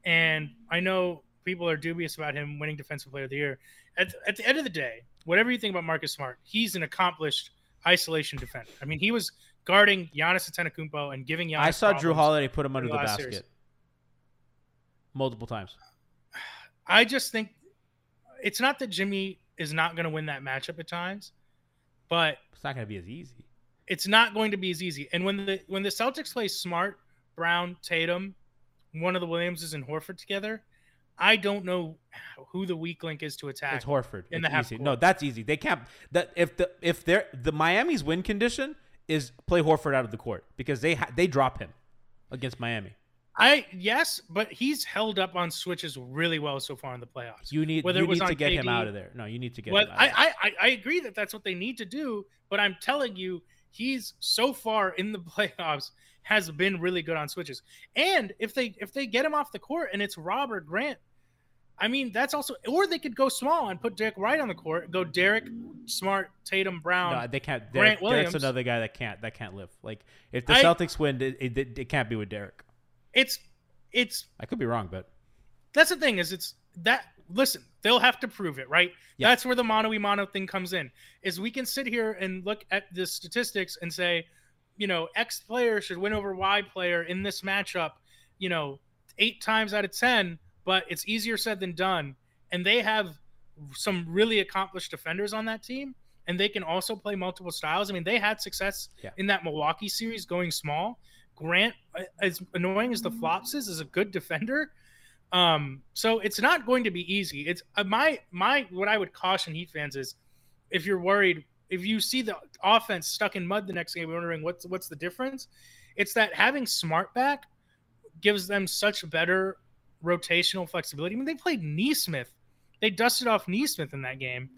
Speaker 2: and I know people are dubious about him winning Defensive Player of the Year. At, at the end of the day, whatever you think about Marcus Smart, he's an accomplished isolation defender. I mean, he was guarding Giannis Antetokounmpo and giving Giannis.
Speaker 1: I saw
Speaker 2: Jrue.
Speaker 1: Holiday put him under the basket
Speaker 2: series.
Speaker 1: multiple times.
Speaker 2: I just think it's not that Jimmy is not going to win that matchup at times, but
Speaker 1: It's not gonna be as easy.
Speaker 2: it's not going to be as easy. And when the when the Celtics play Smart, Brown, Tatum, one of the Williamses and Horford together, I don't know who the weak link is to attack.
Speaker 1: It's Horford.
Speaker 2: in
Speaker 1: It's
Speaker 2: the half
Speaker 1: easy.
Speaker 2: court.
Speaker 1: No, that's easy. They can't. That if the if they're the Miami's win condition is play Horford out of the court because they ha- they drop him against Miami.
Speaker 2: I yes, but he's held up on switches really well so far in the playoffs.
Speaker 1: You need
Speaker 2: Whether
Speaker 1: you
Speaker 2: it was
Speaker 1: need to get him out of there. No, you need to get
Speaker 2: Well,
Speaker 1: him out.
Speaker 2: I,
Speaker 1: of there.
Speaker 2: I I I agree that that's what they need to do, but I'm telling you, he's so far in the playoffs has been really good on switches. And if they if they get him off the court and it's Rob or Grant, I mean that's also or they could go small and put Derrick White on the court, go Derrick, Smart, Tatum, Brown.
Speaker 1: no, they can't.
Speaker 2: Grant
Speaker 1: Derrick,
Speaker 2: Derrick's
Speaker 1: another guy that can't that can't live. Like if the
Speaker 2: I-
Speaker 1: Celtics win, it, it, it can't be with Derrick.
Speaker 2: It's it's
Speaker 1: I could be wrong, but
Speaker 2: that's the thing is it's that listen they'll have to prove it right
Speaker 1: Yeah.
Speaker 2: that's where the mono mono thing comes in is we can sit here and look at the statistics and say you know x player should win over y player in this matchup you know eight times out of ten but it's easier said than done and they have some really accomplished defenders on that team and they can also play multiple styles i mean they had success
Speaker 1: Yeah.
Speaker 2: in that milwaukee series going small grant uh, as annoying as the flops is is a good defender Um, so it's not going to be easy. It's uh, my my what I would caution Heat fans is if you're worried, if you see the offense stuck in mud the next game, you're wondering what's what's the difference, it's that having Smart back gives them such better rotational flexibility. I mean, they played Nesmith, they dusted off Nesmith in that game.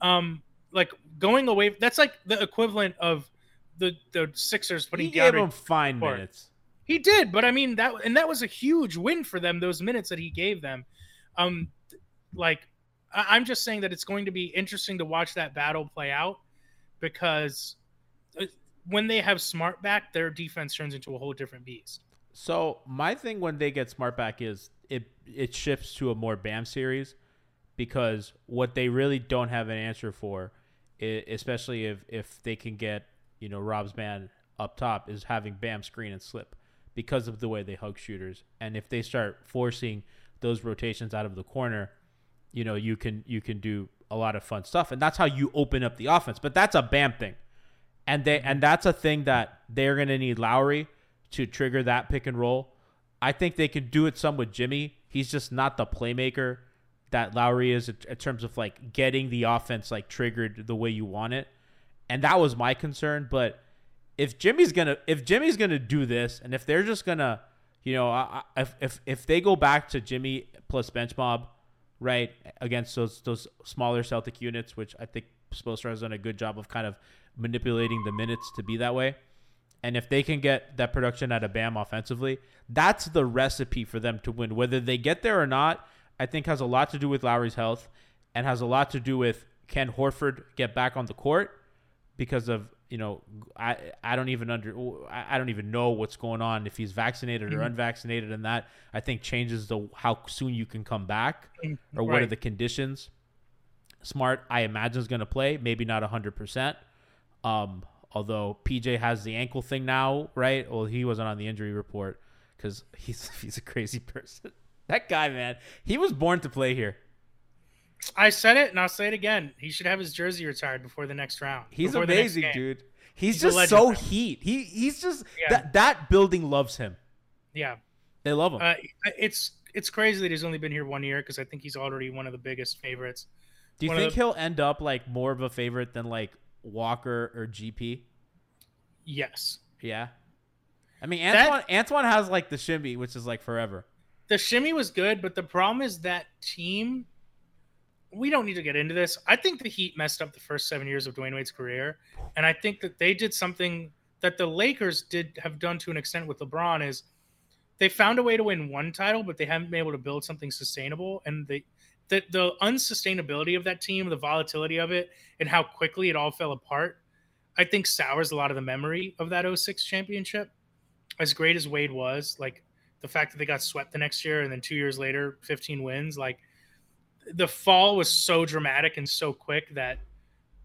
Speaker 2: Um, like going away, that's like the equivalent of the the Sixers putting
Speaker 1: He gave him fine
Speaker 2: Court.
Speaker 1: minutes.
Speaker 2: He did, but I mean that, and that was a huge win for them. Those minutes that he gave them, um, like I'm just saying that it's going to be interesting to watch that battle play out because uh, when they have Smart back, their defense turns into a whole different beast.
Speaker 1: So my thing when they get smart back is it it shifts to a more Bam series because what they really don't have an answer for, especially if if they can get you know Rob's man up top, is having Bam screen and slip because of the way they hug shooters, and if they start forcing those rotations out of the corner, you know you can you can do a lot of fun stuff, and that's how you open up the offense. But that's a Bam thing and they and that's a thing that they're going to need Lowry to trigger that pick and roll. I think they can do it some with Jimmy. He's just not the playmaker that Lowry is in terms of like getting the offense like triggered the way you want it. And that was my concern, but if Jimmy's to if Jimmy's to do this and if they're just to, you know, I- if if if they go back to Jimmy plus bench mob, right, against those those smaller Celtic units, which I think Spoelstra has done a good job of kind of manipulating the minutes to be that way. And if they can get that production out of Bam offensively, that's the recipe for them to win. Whether they get there or not, I think has a lot to do with Lowry's health and has a lot to do with can Horford get back on the court because of you know I I don't even under I don't even know what's going on if he's vaccinated or
Speaker 2: Mhm.
Speaker 1: unvaccinated, and that I think changes the how soon you can come back or what are the conditions. Smart, I imagine, is going to play. Maybe not 100%. Um, although PJ has the ankle thing now, right? Well, he wasn't on the injury report because he's, he's a crazy person. That guy, man, he was born to play here.
Speaker 2: I said it, and I'll say it again. He should have his jersey retired before the next round.
Speaker 1: He's
Speaker 2: before the next
Speaker 1: amazing, dude. He's,
Speaker 2: He's
Speaker 1: just so heat. He he's just
Speaker 2: Yeah.
Speaker 1: that that building loves him.
Speaker 2: Yeah.
Speaker 1: They love him.
Speaker 2: Uh, it's it's crazy that he's only been here one year because I think he's already one of the biggest favorites.
Speaker 1: Do you
Speaker 2: one
Speaker 1: think
Speaker 2: the-
Speaker 1: he'll end up like more of a favorite than like Walker or GP?
Speaker 2: Yes.
Speaker 1: Yeah. I mean,
Speaker 2: That-
Speaker 1: Antoine Antoine has like the shimmy, which is like forever.
Speaker 2: The shimmy was good, but the problem is that team. We don't need to get into this. I think the Heat messed up the first seven years of Dwyane Wade's career, and I think that they did something that the Lakers did have done to an extent with LeBron is they found a way to win one title, but they haven't been able to build something sustainable. And the the unsustainability of that team, the volatility of it, and how quickly it all fell apart, I think sours a lot of the memory of that 06 championship. As great as Wade was, like the fact that they got swept the next year and then two years later, 15 wins, like the fall was so dramatic and so quick that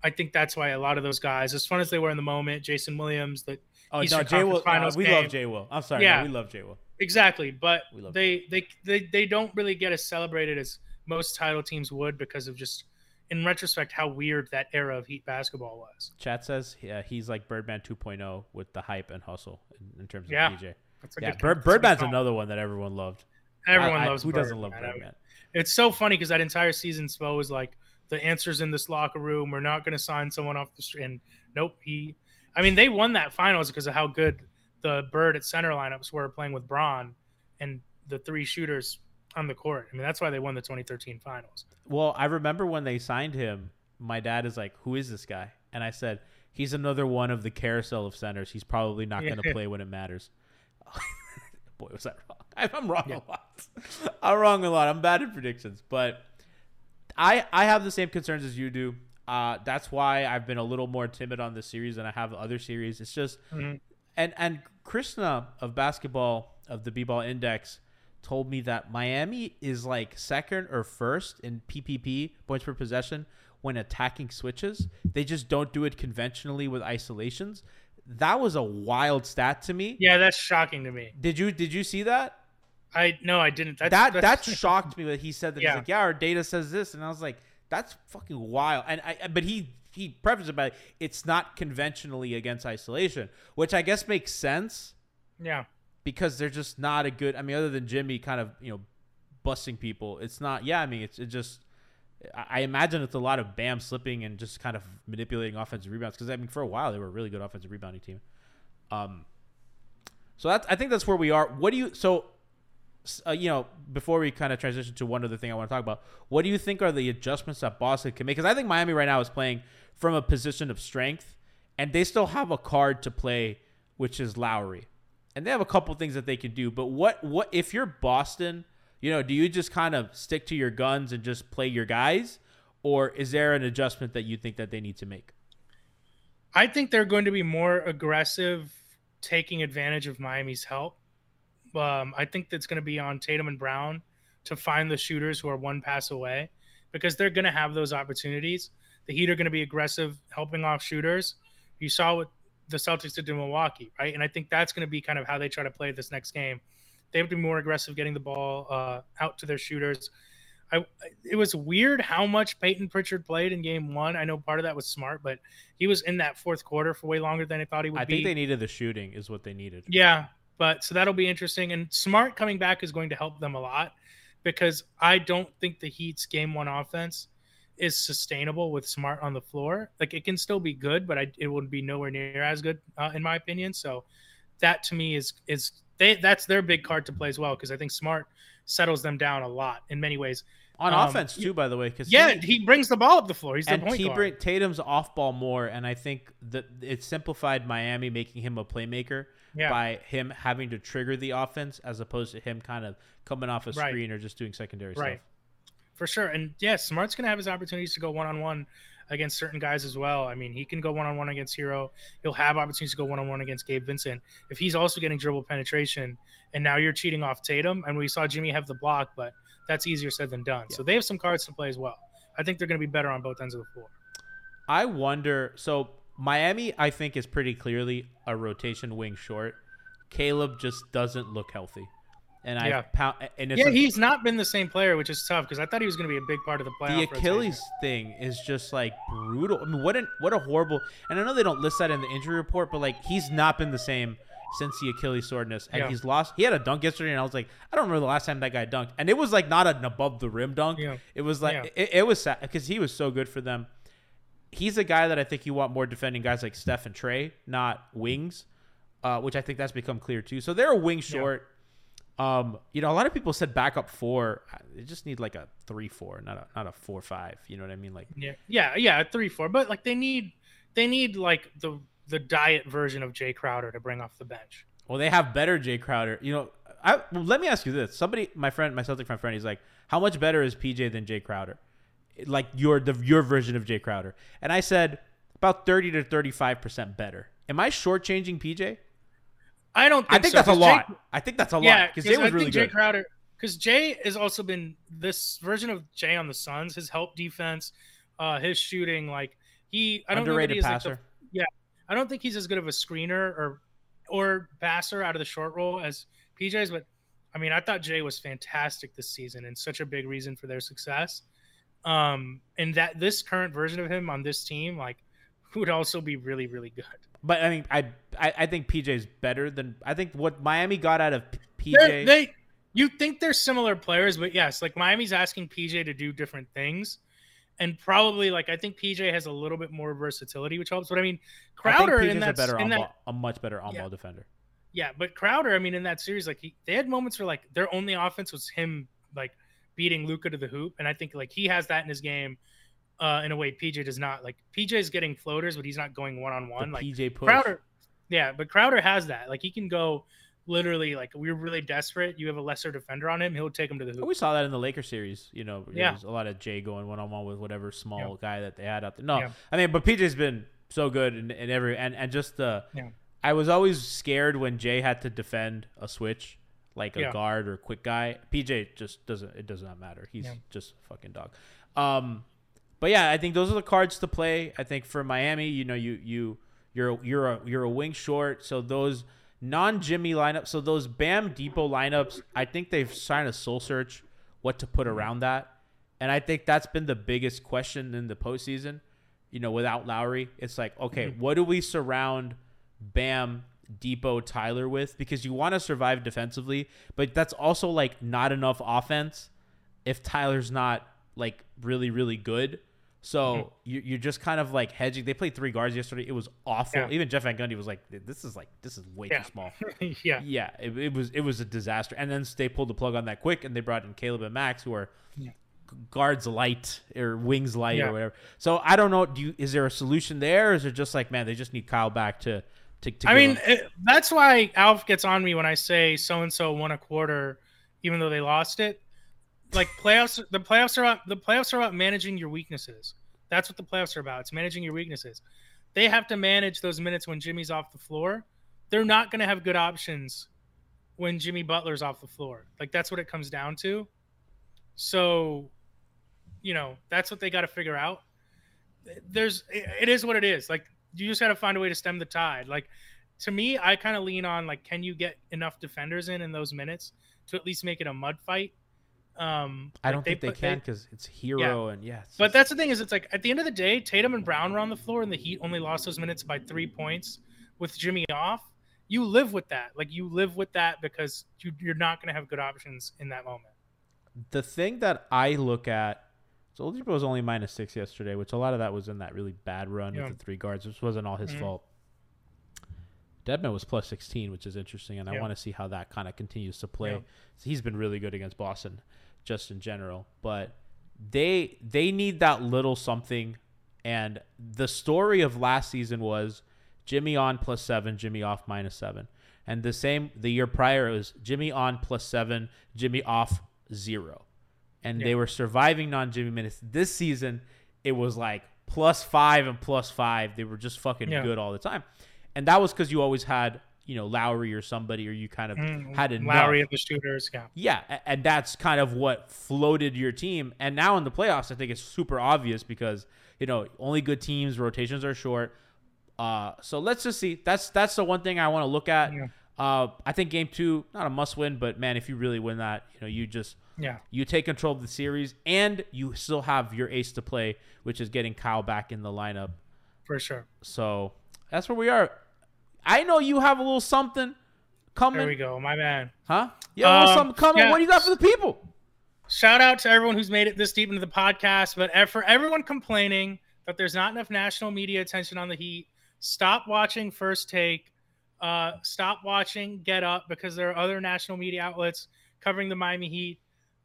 Speaker 2: I think that's why a lot of those guys, as fun as they were in the moment, Jason Williams, that
Speaker 1: Oh
Speaker 2: Eastern
Speaker 1: no, Jay Will. uh,
Speaker 2: Finals
Speaker 1: we
Speaker 2: game.
Speaker 1: love Jay Will. I'm sorry,
Speaker 2: Yeah.
Speaker 1: no, we love Jay Will.
Speaker 2: Exactly, but they, they they they don't really get as celebrated as most title teams would because of just in retrospect how weird that era of Heat basketball was.
Speaker 1: Chat says yeah, he's like Birdman 2.0 with the hype and hustle in, in terms of
Speaker 2: Yeah, a
Speaker 1: yeah, Bird,
Speaker 2: that's a good
Speaker 1: Birdman's another one that everyone loved.
Speaker 2: Everyone
Speaker 1: I- I-
Speaker 2: loves
Speaker 1: who doesn't love
Speaker 2: man. I-
Speaker 1: Birdman.
Speaker 2: It's so funny because that entire season, Spo was like, the answer's in this locker room. We're not going to sign someone off the street. And nope, he. I mean, they won that finals because of how good the Bird at center lineups were playing with Braun and the three shooters on the court. I mean, that's why they won the 2013 finals.
Speaker 1: Well, I remember when they signed him, my dad is like, "Who is this guy?" And I said, "He's another one of the carousel of centers. He's probably not going to play when it matters." Boy, was that wrong? I'm wrong a lot. I'm wrong a lot. I'm bad at predictions, but I I have the same concerns as you do. Uh, that's why I've been a little more timid on this series than I have other series. It's just
Speaker 2: Mhm.
Speaker 1: and and Krishna of basketball of the B-ball index told me that Miami is like second or first in PPP points per possession when attacking switches. They just don't do it conventionally with isolations. That was a wild stat to me.
Speaker 2: Yeah, that's shocking to me.
Speaker 1: Did you did you see that?
Speaker 2: I no, I didn't. That's,
Speaker 1: that
Speaker 2: that's,
Speaker 1: that shocked me that he said that
Speaker 2: Yeah.
Speaker 1: he's like, yeah, our data says this, and I was like, that's fucking wild. And I, but he he prefaced it by it's not conventionally against isolation, which I guess makes sense
Speaker 2: Yeah.
Speaker 1: because they're just not a good. I mean, other than Jimmy, kind of you know busting people. It's not. Yeah, I mean, it's it just. I imagine it's a lot of Bam slipping and just kind of manipulating offensive rebounds because I mean, for a while they were a really good offensive rebounding team. Um, so that's I think that's where we are. What do you so? Uh, you know, before we kind of transition to one other thing I want to talk about, what do you think are the adjustments that Boston can make? Because I think Miami right now is playing from a position of strength, and they still have a card to play, which is Lowry, and they have a couple things that they can do. But what what if you're Boston? You know, do you just kind of stick to your guns and just play your guys, or is there an adjustment that you think that they need to make?
Speaker 2: I think they're going to be more aggressive, taking advantage of Miami's help. Um, I think that's going to be on Tatum and Brown to find the shooters who are one pass away because they're going to have those opportunities. The Heat are going to be aggressive, helping off shooters. You saw what the Celtics did to Milwaukee, right? And I think that's going to be kind of how they try to play this next game. They have to be more aggressive getting the ball uh, out to their shooters. I, it was weird how much Payton Pritchard played in game one. I know part of that was smart, but he was in that fourth quarter for way longer than I thought he would
Speaker 1: I
Speaker 2: be.
Speaker 1: I think they needed the shooting, is what they needed.
Speaker 2: Yeah, but so that'll be interesting. And Smart coming back is going to help them a lot because I don't think the Heat's game one offense is sustainable with Smart on the floor. Like it can still be good, but I, it would be nowhere near as good uh, in my opinion. So that to me is is they that's their big card to play as well because I think Smart settles them down a lot in many ways.
Speaker 1: On
Speaker 2: Um,
Speaker 1: offense too, by the way, because
Speaker 2: Yeah, he brings the ball up the floor. He's the point
Speaker 1: he
Speaker 2: guard.
Speaker 1: bring Tatum's off ball more, and I think that it simplified Miami, making him a playmaker
Speaker 2: Yeah.
Speaker 1: by him having to trigger the offense as opposed to him kind of coming off a
Speaker 2: Right.
Speaker 1: screen or just doing secondary
Speaker 2: Right.
Speaker 1: stuff.
Speaker 2: For sure. And yeah, Smart's going to have his opportunities to go one on one against certain guys as well. I mean, he can go one on one against Herro. He'll have opportunities to go one on one against Gabe Vincent. If he's also getting dribble penetration and now you're cheating off Tatum, and we saw Jimmy have the block, but that's easier said than done. So they have some cards to play as well. I think they're going to be better on both ends of the floor.
Speaker 1: I wonder. So Miami, I think, is pretty clearly a rotation wing short. Caleb just doesn't look healthy, and I
Speaker 2: Yeah.
Speaker 1: pound. And it's
Speaker 2: yeah,
Speaker 1: a-
Speaker 2: he's not been the same player, which is tough because I thought he was going to be a big part of the playoff.
Speaker 1: the
Speaker 2: rotation.
Speaker 1: Achilles thing is just like brutal. I mean, what an what a horrible. And I know they don't list that in the injury report, but like he's not been the same since the Achilles soreness, and
Speaker 2: Yeah.
Speaker 1: he's lost. He had a dunk yesterday, and I was like, I don't remember the last time that guy dunked, and it was like not an above the rim dunk.
Speaker 2: Yeah.
Speaker 1: It was like it, it was sad because he was so good for them. He's a guy that I think you want more defending guys like Steph and Trae, not wings, uh, which I think that's become clear too. So they're a wing short. Um, you know, a lot of people said backup four. They just need like a three four, not a not a four five. You know what I mean? Like
Speaker 2: Yeah, yeah, yeah, a three four. But like they need, they need like the the diet version of Jae Crowder to bring off the bench.
Speaker 1: Well, they have better Jae Crowder. You know, I well, let me ask you this: somebody, my friend, my Celtic friend, friend, he's like, how much better is PJ than Jae Crowder? Like your the your version of Jae Crowder, and I said about thirty to thirty five percent better. Am I shortchanging PJ?
Speaker 2: I don't. Think
Speaker 1: I think
Speaker 2: so,
Speaker 1: that's a
Speaker 2: Jay-
Speaker 1: lot. I think that's a
Speaker 2: yeah,
Speaker 1: lot because Jae was
Speaker 2: I
Speaker 1: really
Speaker 2: think Jae
Speaker 1: good.
Speaker 2: Crowder, because Jae has also been this version of Jae on the Suns. His help defense, uh, his shooting, like he, I don't
Speaker 1: Underrated
Speaker 2: know that
Speaker 1: passer.
Speaker 2: Like the, yeah, I don't think he's as good of a screener or or passer out of the short roll as PJ's. But I mean, I thought Jae was fantastic this season and such a big reason for their success. Um, and that this current version of him on this team, like, would also be really, really good.
Speaker 1: But I mean, I I, I think PJ's better than I think what Miami got out of P-
Speaker 2: They're-
Speaker 1: PJ.
Speaker 2: They, you think they're similar players, but yes, like Miami's asking PJ to do different things, and probably like I think PJ has a little bit more versatility, which helps. But I mean, Crowder
Speaker 1: I
Speaker 2: in that,
Speaker 1: a better
Speaker 2: in that
Speaker 1: ball, a much better on ball
Speaker 2: Yeah.
Speaker 1: defender.
Speaker 2: yeah, but Crowder, I mean, in that series, like he, they had moments where like their only offense was him like beating Luka to the hoop, and I think like he has that in his game. Uh, in a way, PJ does not. Like PJ is getting floaters, but he's not going one on one. Like
Speaker 1: PJ push.
Speaker 2: Crowder, yeah, but Crowder has that. Like he can go literally like we're really desperate. You have a lesser defender on him, he'll take him to the hoop.
Speaker 1: We saw that in the Lakers series. You know,
Speaker 2: Yeah.
Speaker 1: was a lot of Jae going one on one with whatever small
Speaker 2: Yeah.
Speaker 1: guy that they had out there. No,
Speaker 2: Yeah.
Speaker 1: I mean, but PJ's been so good in, in every and and just the.
Speaker 2: Yeah.
Speaker 1: I was always scared when Jae had to defend a switch, like a
Speaker 2: Yeah.
Speaker 1: guard or quick guy. PJ just doesn't. It does not matter. He's
Speaker 2: Yeah.
Speaker 1: just a fucking dog. Um, but yeah, I think those are the cards to play. I think for Miami, you know, you you you're you're a you're a wing short, so those non Jimmy lineups, so those Bam Dipo lineups, I think they've trying to soul search what to put mm-hmm. around that, and I think that's been the biggest question in the postseason. You know, without Lowry, it's like okay, mm-hmm. what do we surround Bam, Dipo, Tyler with? Because you want to survive defensively, but that's also like not enough offense if Tyler's not like really really good. So
Speaker 2: Mhm.
Speaker 1: you, you're just kind of like hedging. They played three guards yesterday. It was awful.
Speaker 2: Yeah.
Speaker 1: Even Jeff Van Gundy was like, "This is like this is way
Speaker 2: Yeah.
Speaker 1: too small."
Speaker 2: yeah.
Speaker 1: yeah, it, it was it was a disaster. And then they pulled the plug on that quick, and they brought in Caleb and Max, who are
Speaker 2: Yeah.
Speaker 1: guards light or wings light or whatever. So I don't know. Do you is there a solution there, or is it just like, man, they just need Kyle back to to? to
Speaker 2: I mean, it, that's why Alf gets on me when I say so and so won a quarter, even though they lost it. Like playoffs, the playoffs are about the playoffs are about managing your weaknesses. That's what the playoffs are about. It's managing your weaknesses. They have to manage those minutes when Jimmy's off the floor. They're not going to have good options when Jimmy Butler's off the floor. Like that's what it comes down to. So, you know, that's what they got to figure out. There's, it is what it is. Like you just got to find a way to stem the tide. Like to me, I kind of lean on like, can you get enough defenders in in those minutes to at least make it a mud fight? Um,
Speaker 1: I
Speaker 2: like,
Speaker 1: don't think they
Speaker 2: put-
Speaker 1: can because it's Herro and yeah.
Speaker 2: but that's the thing is, it's like at the end of the day, Tatum and Brown were on the floor, and the Heat only lost those minutes by three points with Jimmy off. You live with that, like you live with that because you, you're not going to have good options in that moment.
Speaker 1: the thing that I look at. So Oladipo was only minus six yesterday, which a lot of that was in that really bad run
Speaker 2: Yeah.
Speaker 1: with the three guards, which wasn't all his
Speaker 2: Mhm.
Speaker 1: fault. Dedmon was plus 16, which is interesting, and I want to see how that kind of continues to play.
Speaker 2: Yeah.
Speaker 1: So he's been really good against Boston, just in general. But they they need that little something. And the story of last season was Jimmy on plus seven, Jimmy off minus seven. And the same the year prior it was Jimmy on plus seven, Jimmy off zero. And they were surviving non Jimmy minutes. This season, it was like plus five and plus five. They were just fucking
Speaker 2: Yeah.
Speaker 1: good all the time. And that was because you always had, you know, Lowry or somebody, or you kind of
Speaker 2: Mm,
Speaker 1: had enough.
Speaker 2: Lowry and the shooters, yeah.
Speaker 1: Yeah, and that's kind of what floated your team. And now in the playoffs, I think it's super obvious because you know only good teams rotations are short. Uh, so let's just see. That's that's the one thing I want to look at.
Speaker 2: Yeah.
Speaker 1: Uh, I think game two not a must win, but man, if you really win that, you know you just
Speaker 2: Yeah.
Speaker 1: you take control of the series, and you still have your ace to play, which is getting Kyle back in the lineup.
Speaker 2: For sure.
Speaker 1: So that's where we are. I know you have a little something coming.
Speaker 2: There we go, my man.
Speaker 1: Huh? Yeah, a little
Speaker 2: Um,
Speaker 1: something coming.
Speaker 2: yeah.
Speaker 1: What do you got for the people?
Speaker 2: Shout out to everyone who's made it this deep into the podcast, but for everyone complaining that there's not enough national media attention on the Heat, stop watching First Take. Uh, stop watching Get Up because there are other national media outlets covering the Miami Heat.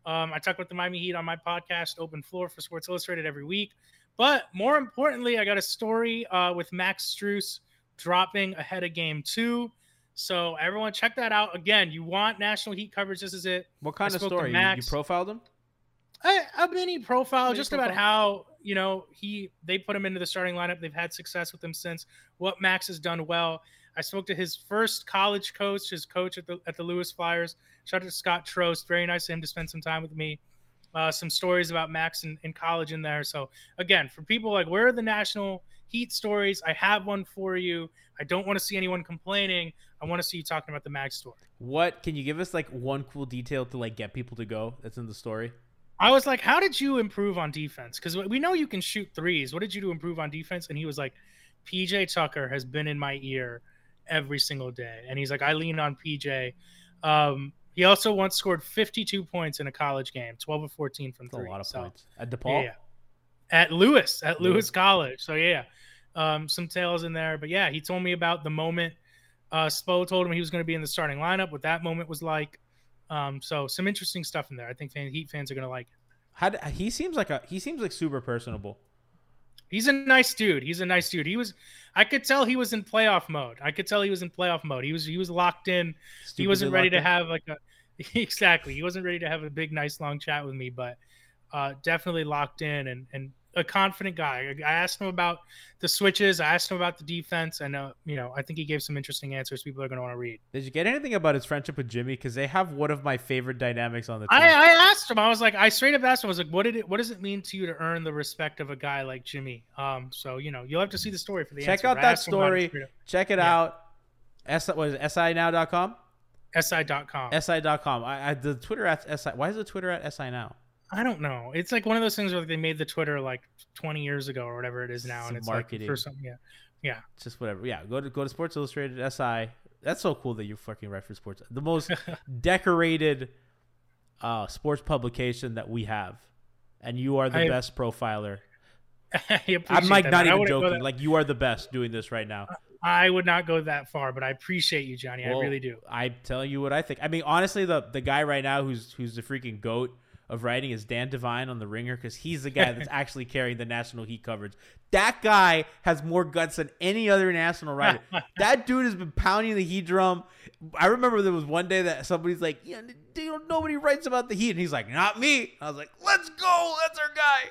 Speaker 2: Um, I talk about the Miami Heat on my podcast, Open Floor for Sports Illustrated, every week. But more importantly, I got a story uh, with Max Strus dropping ahead of Game Two. So everyone, check that out. Again, you want national Heat coverage? This is it.
Speaker 1: What kind
Speaker 2: I
Speaker 1: of story? You, you profiled him?
Speaker 2: a, a mini profile
Speaker 1: Mini
Speaker 2: just about how you know he they put him into the starting lineup they've had success with him since what max has done well i spoke to his first college coach his coach at the at the lewis flyers shout out to scott trost very nice of him to spend some time with me uh, some stories about max in, in college in there so again for people like where are the national heat stories i have one for you i don't want to see anyone complaining i want to see you talking about the Mag story
Speaker 1: What can you give us like one cool detail to like get people to go that's in the story?
Speaker 2: I was like, "How did you improve on defense? Because we know you can shoot threes. What did you do to improve on defense?" And he was like, "PJ Tucker has been in my ear every single day." And he's like, "I lean on PJ." Um, he also once scored 52 points in a college game, 12 of 14 from
Speaker 1: That's
Speaker 2: three.
Speaker 1: a lot of
Speaker 2: So,
Speaker 1: points. At DePaul?
Speaker 2: Yeah, at Lewis, at
Speaker 1: Lewis.
Speaker 2: College. So yeah, um, some tales in there. But yeah, he told me about the moment. Uh, Spo told him he was going to be in the starting lineup. What that moment was like. Um, so some interesting stuff in there. I think fan, Heat fans are going to like. it.
Speaker 1: How d he seems like a he seems like super personable.
Speaker 2: He's a nice dude. He's a nice dude. He was, I could tell he was in playoff mode. I could tell he was in playoff mode. He was he was locked in. he wasn't ready to
Speaker 1: in.
Speaker 2: have like a exactly. He wasn't ready to have a big, nice, long chat with me, but uh, definitely locked in and and a confident guy. I asked him about the switches. I asked him about the defense, and uh, you know, I think he gave some interesting answers. People are going to want to read.
Speaker 1: Did you get anything about his friendship with Jimmy? Because they have one of my favorite dynamics on the team.
Speaker 2: I, I asked him. I was like, I straight up asked him. I was like, what did it? What does it mean to you to earn the respect of a guy like Jimmy? Um, so you know, you'll have to see the story for the
Speaker 1: Check
Speaker 2: answer,
Speaker 1: out that
Speaker 2: asked him about it
Speaker 1: story. Check it
Speaker 2: Yeah.
Speaker 1: out. S it, SINow.com?
Speaker 2: si.com.
Speaker 1: SI.com. I, I the Twitter at SI. Why is the Twitter at SI now?
Speaker 2: I don't know. It's like one of those things where they made the Twitter like 20 years ago or whatever it is now,
Speaker 1: Some
Speaker 2: and it's
Speaker 1: marketing.
Speaker 2: like for some yeah, yeah.
Speaker 1: It's just whatever. Yeah, go to go to Sports Illustrated SI. That's so cool that you fucking write for sports. The most decorated uh, sports publication that we have, and you are the
Speaker 2: I-
Speaker 1: best profiler. I'm like
Speaker 2: that,
Speaker 1: not even joking. Like you are the best doing this right now.
Speaker 2: I would not go that far, but I appreciate you, Johnny. I really do.
Speaker 1: I'm telling you what I think. I mean, honestly, the the guy right now who's who's the freaking goat of writing is Dan Devine on the Ringer because he's the guy that's actually carrying the national heat coverage. That guy has more guts than any other national writer. that dude has been pounding the heat drum. I remember there was one day that somebody's like, "Yeah, nobody writes about the heat," and he's like, "Not me." I was like, "Let's go, that's our guy."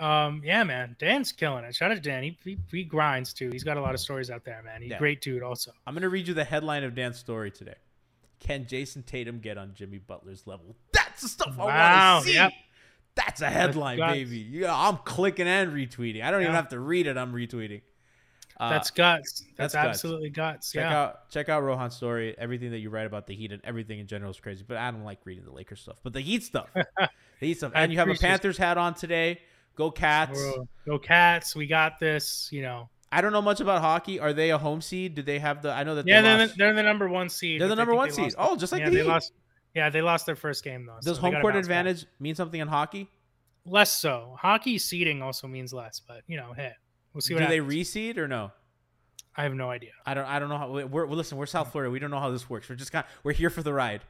Speaker 2: Um, yeah, man, Dan's killing it. Shout out to Dan. He, he he grinds too. He's got a lot of stories out there, man. He's
Speaker 1: Yeah.
Speaker 2: a great dude, also.
Speaker 1: I'm gonna read you the headline of Dan's story today. Can Jayson Tatum get on Jimmy Butler's level? That's the stuff I
Speaker 2: Wow,
Speaker 1: want to see.
Speaker 2: yep.
Speaker 1: That's a headline,
Speaker 2: guts.
Speaker 1: baby. Yeah, I'm clicking and retweeting. I don't even have to read it. I'm retweeting. Uh,
Speaker 2: That's guts. That's,
Speaker 1: that's
Speaker 2: absolutely guts.
Speaker 1: check
Speaker 2: yeah.
Speaker 1: out check out Rohan's story. Everything that you write about the Heat and everything in general is crazy. But I don't like reading the Lakers stuff. But the Heat stuff, the Heat stuff. And you have a Panthers hat on today. Go Cats!
Speaker 2: Bro, Go Cats. We got this. You know.
Speaker 1: I don't know much about hockey. Are they a home seed? Do they have the? I know that
Speaker 2: Yeah,
Speaker 1: they
Speaker 2: they're
Speaker 1: lost.
Speaker 2: the, they're the number one seed.
Speaker 1: They're the number one seed. Oh, just like
Speaker 2: yeah,
Speaker 1: the
Speaker 2: they
Speaker 1: Heat.
Speaker 2: lost. Yeah, they lost their first game though.
Speaker 1: Does
Speaker 2: so
Speaker 1: home court
Speaker 2: bounce back.
Speaker 1: advantage mean something in hockey?
Speaker 2: Less so. Hockey seeding also means less, but you know, hey, we'll see
Speaker 1: Do
Speaker 2: what
Speaker 1: they reseed or no?
Speaker 2: I have no idea.
Speaker 1: I don't. I don't know how. We're, we're listen. We're South Florida. We don't know how this works. We're just kind. We're here for the ride.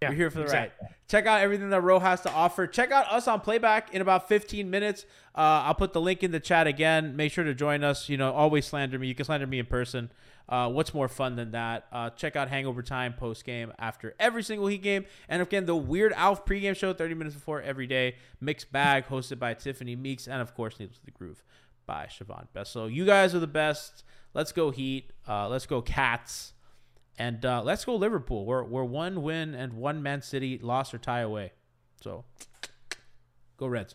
Speaker 2: Yeah,
Speaker 1: we're here for the
Speaker 2: exactly.
Speaker 1: ride. Check out everything that Row has to offer. Check out us on playback in about 15 minutes. Uh, I'll put the link in the chat again. Make sure to join us. You know, always slander me. You can slander me in person. Uh, what's more fun than that? Uh, check out Hangover Time post game after every single Heat game, and again the Weird Alf pregame show 30 minutes before every day. Mixed bag hosted by Tiffany Meeks, and of course Needles to the Groove by Siobhan Best. So you guys are the best. Let's go Heat. Uh, let's go Cats. And uh, let's go Liverpool. We're, we're one win and one Man City loss or tie away. So go Reds.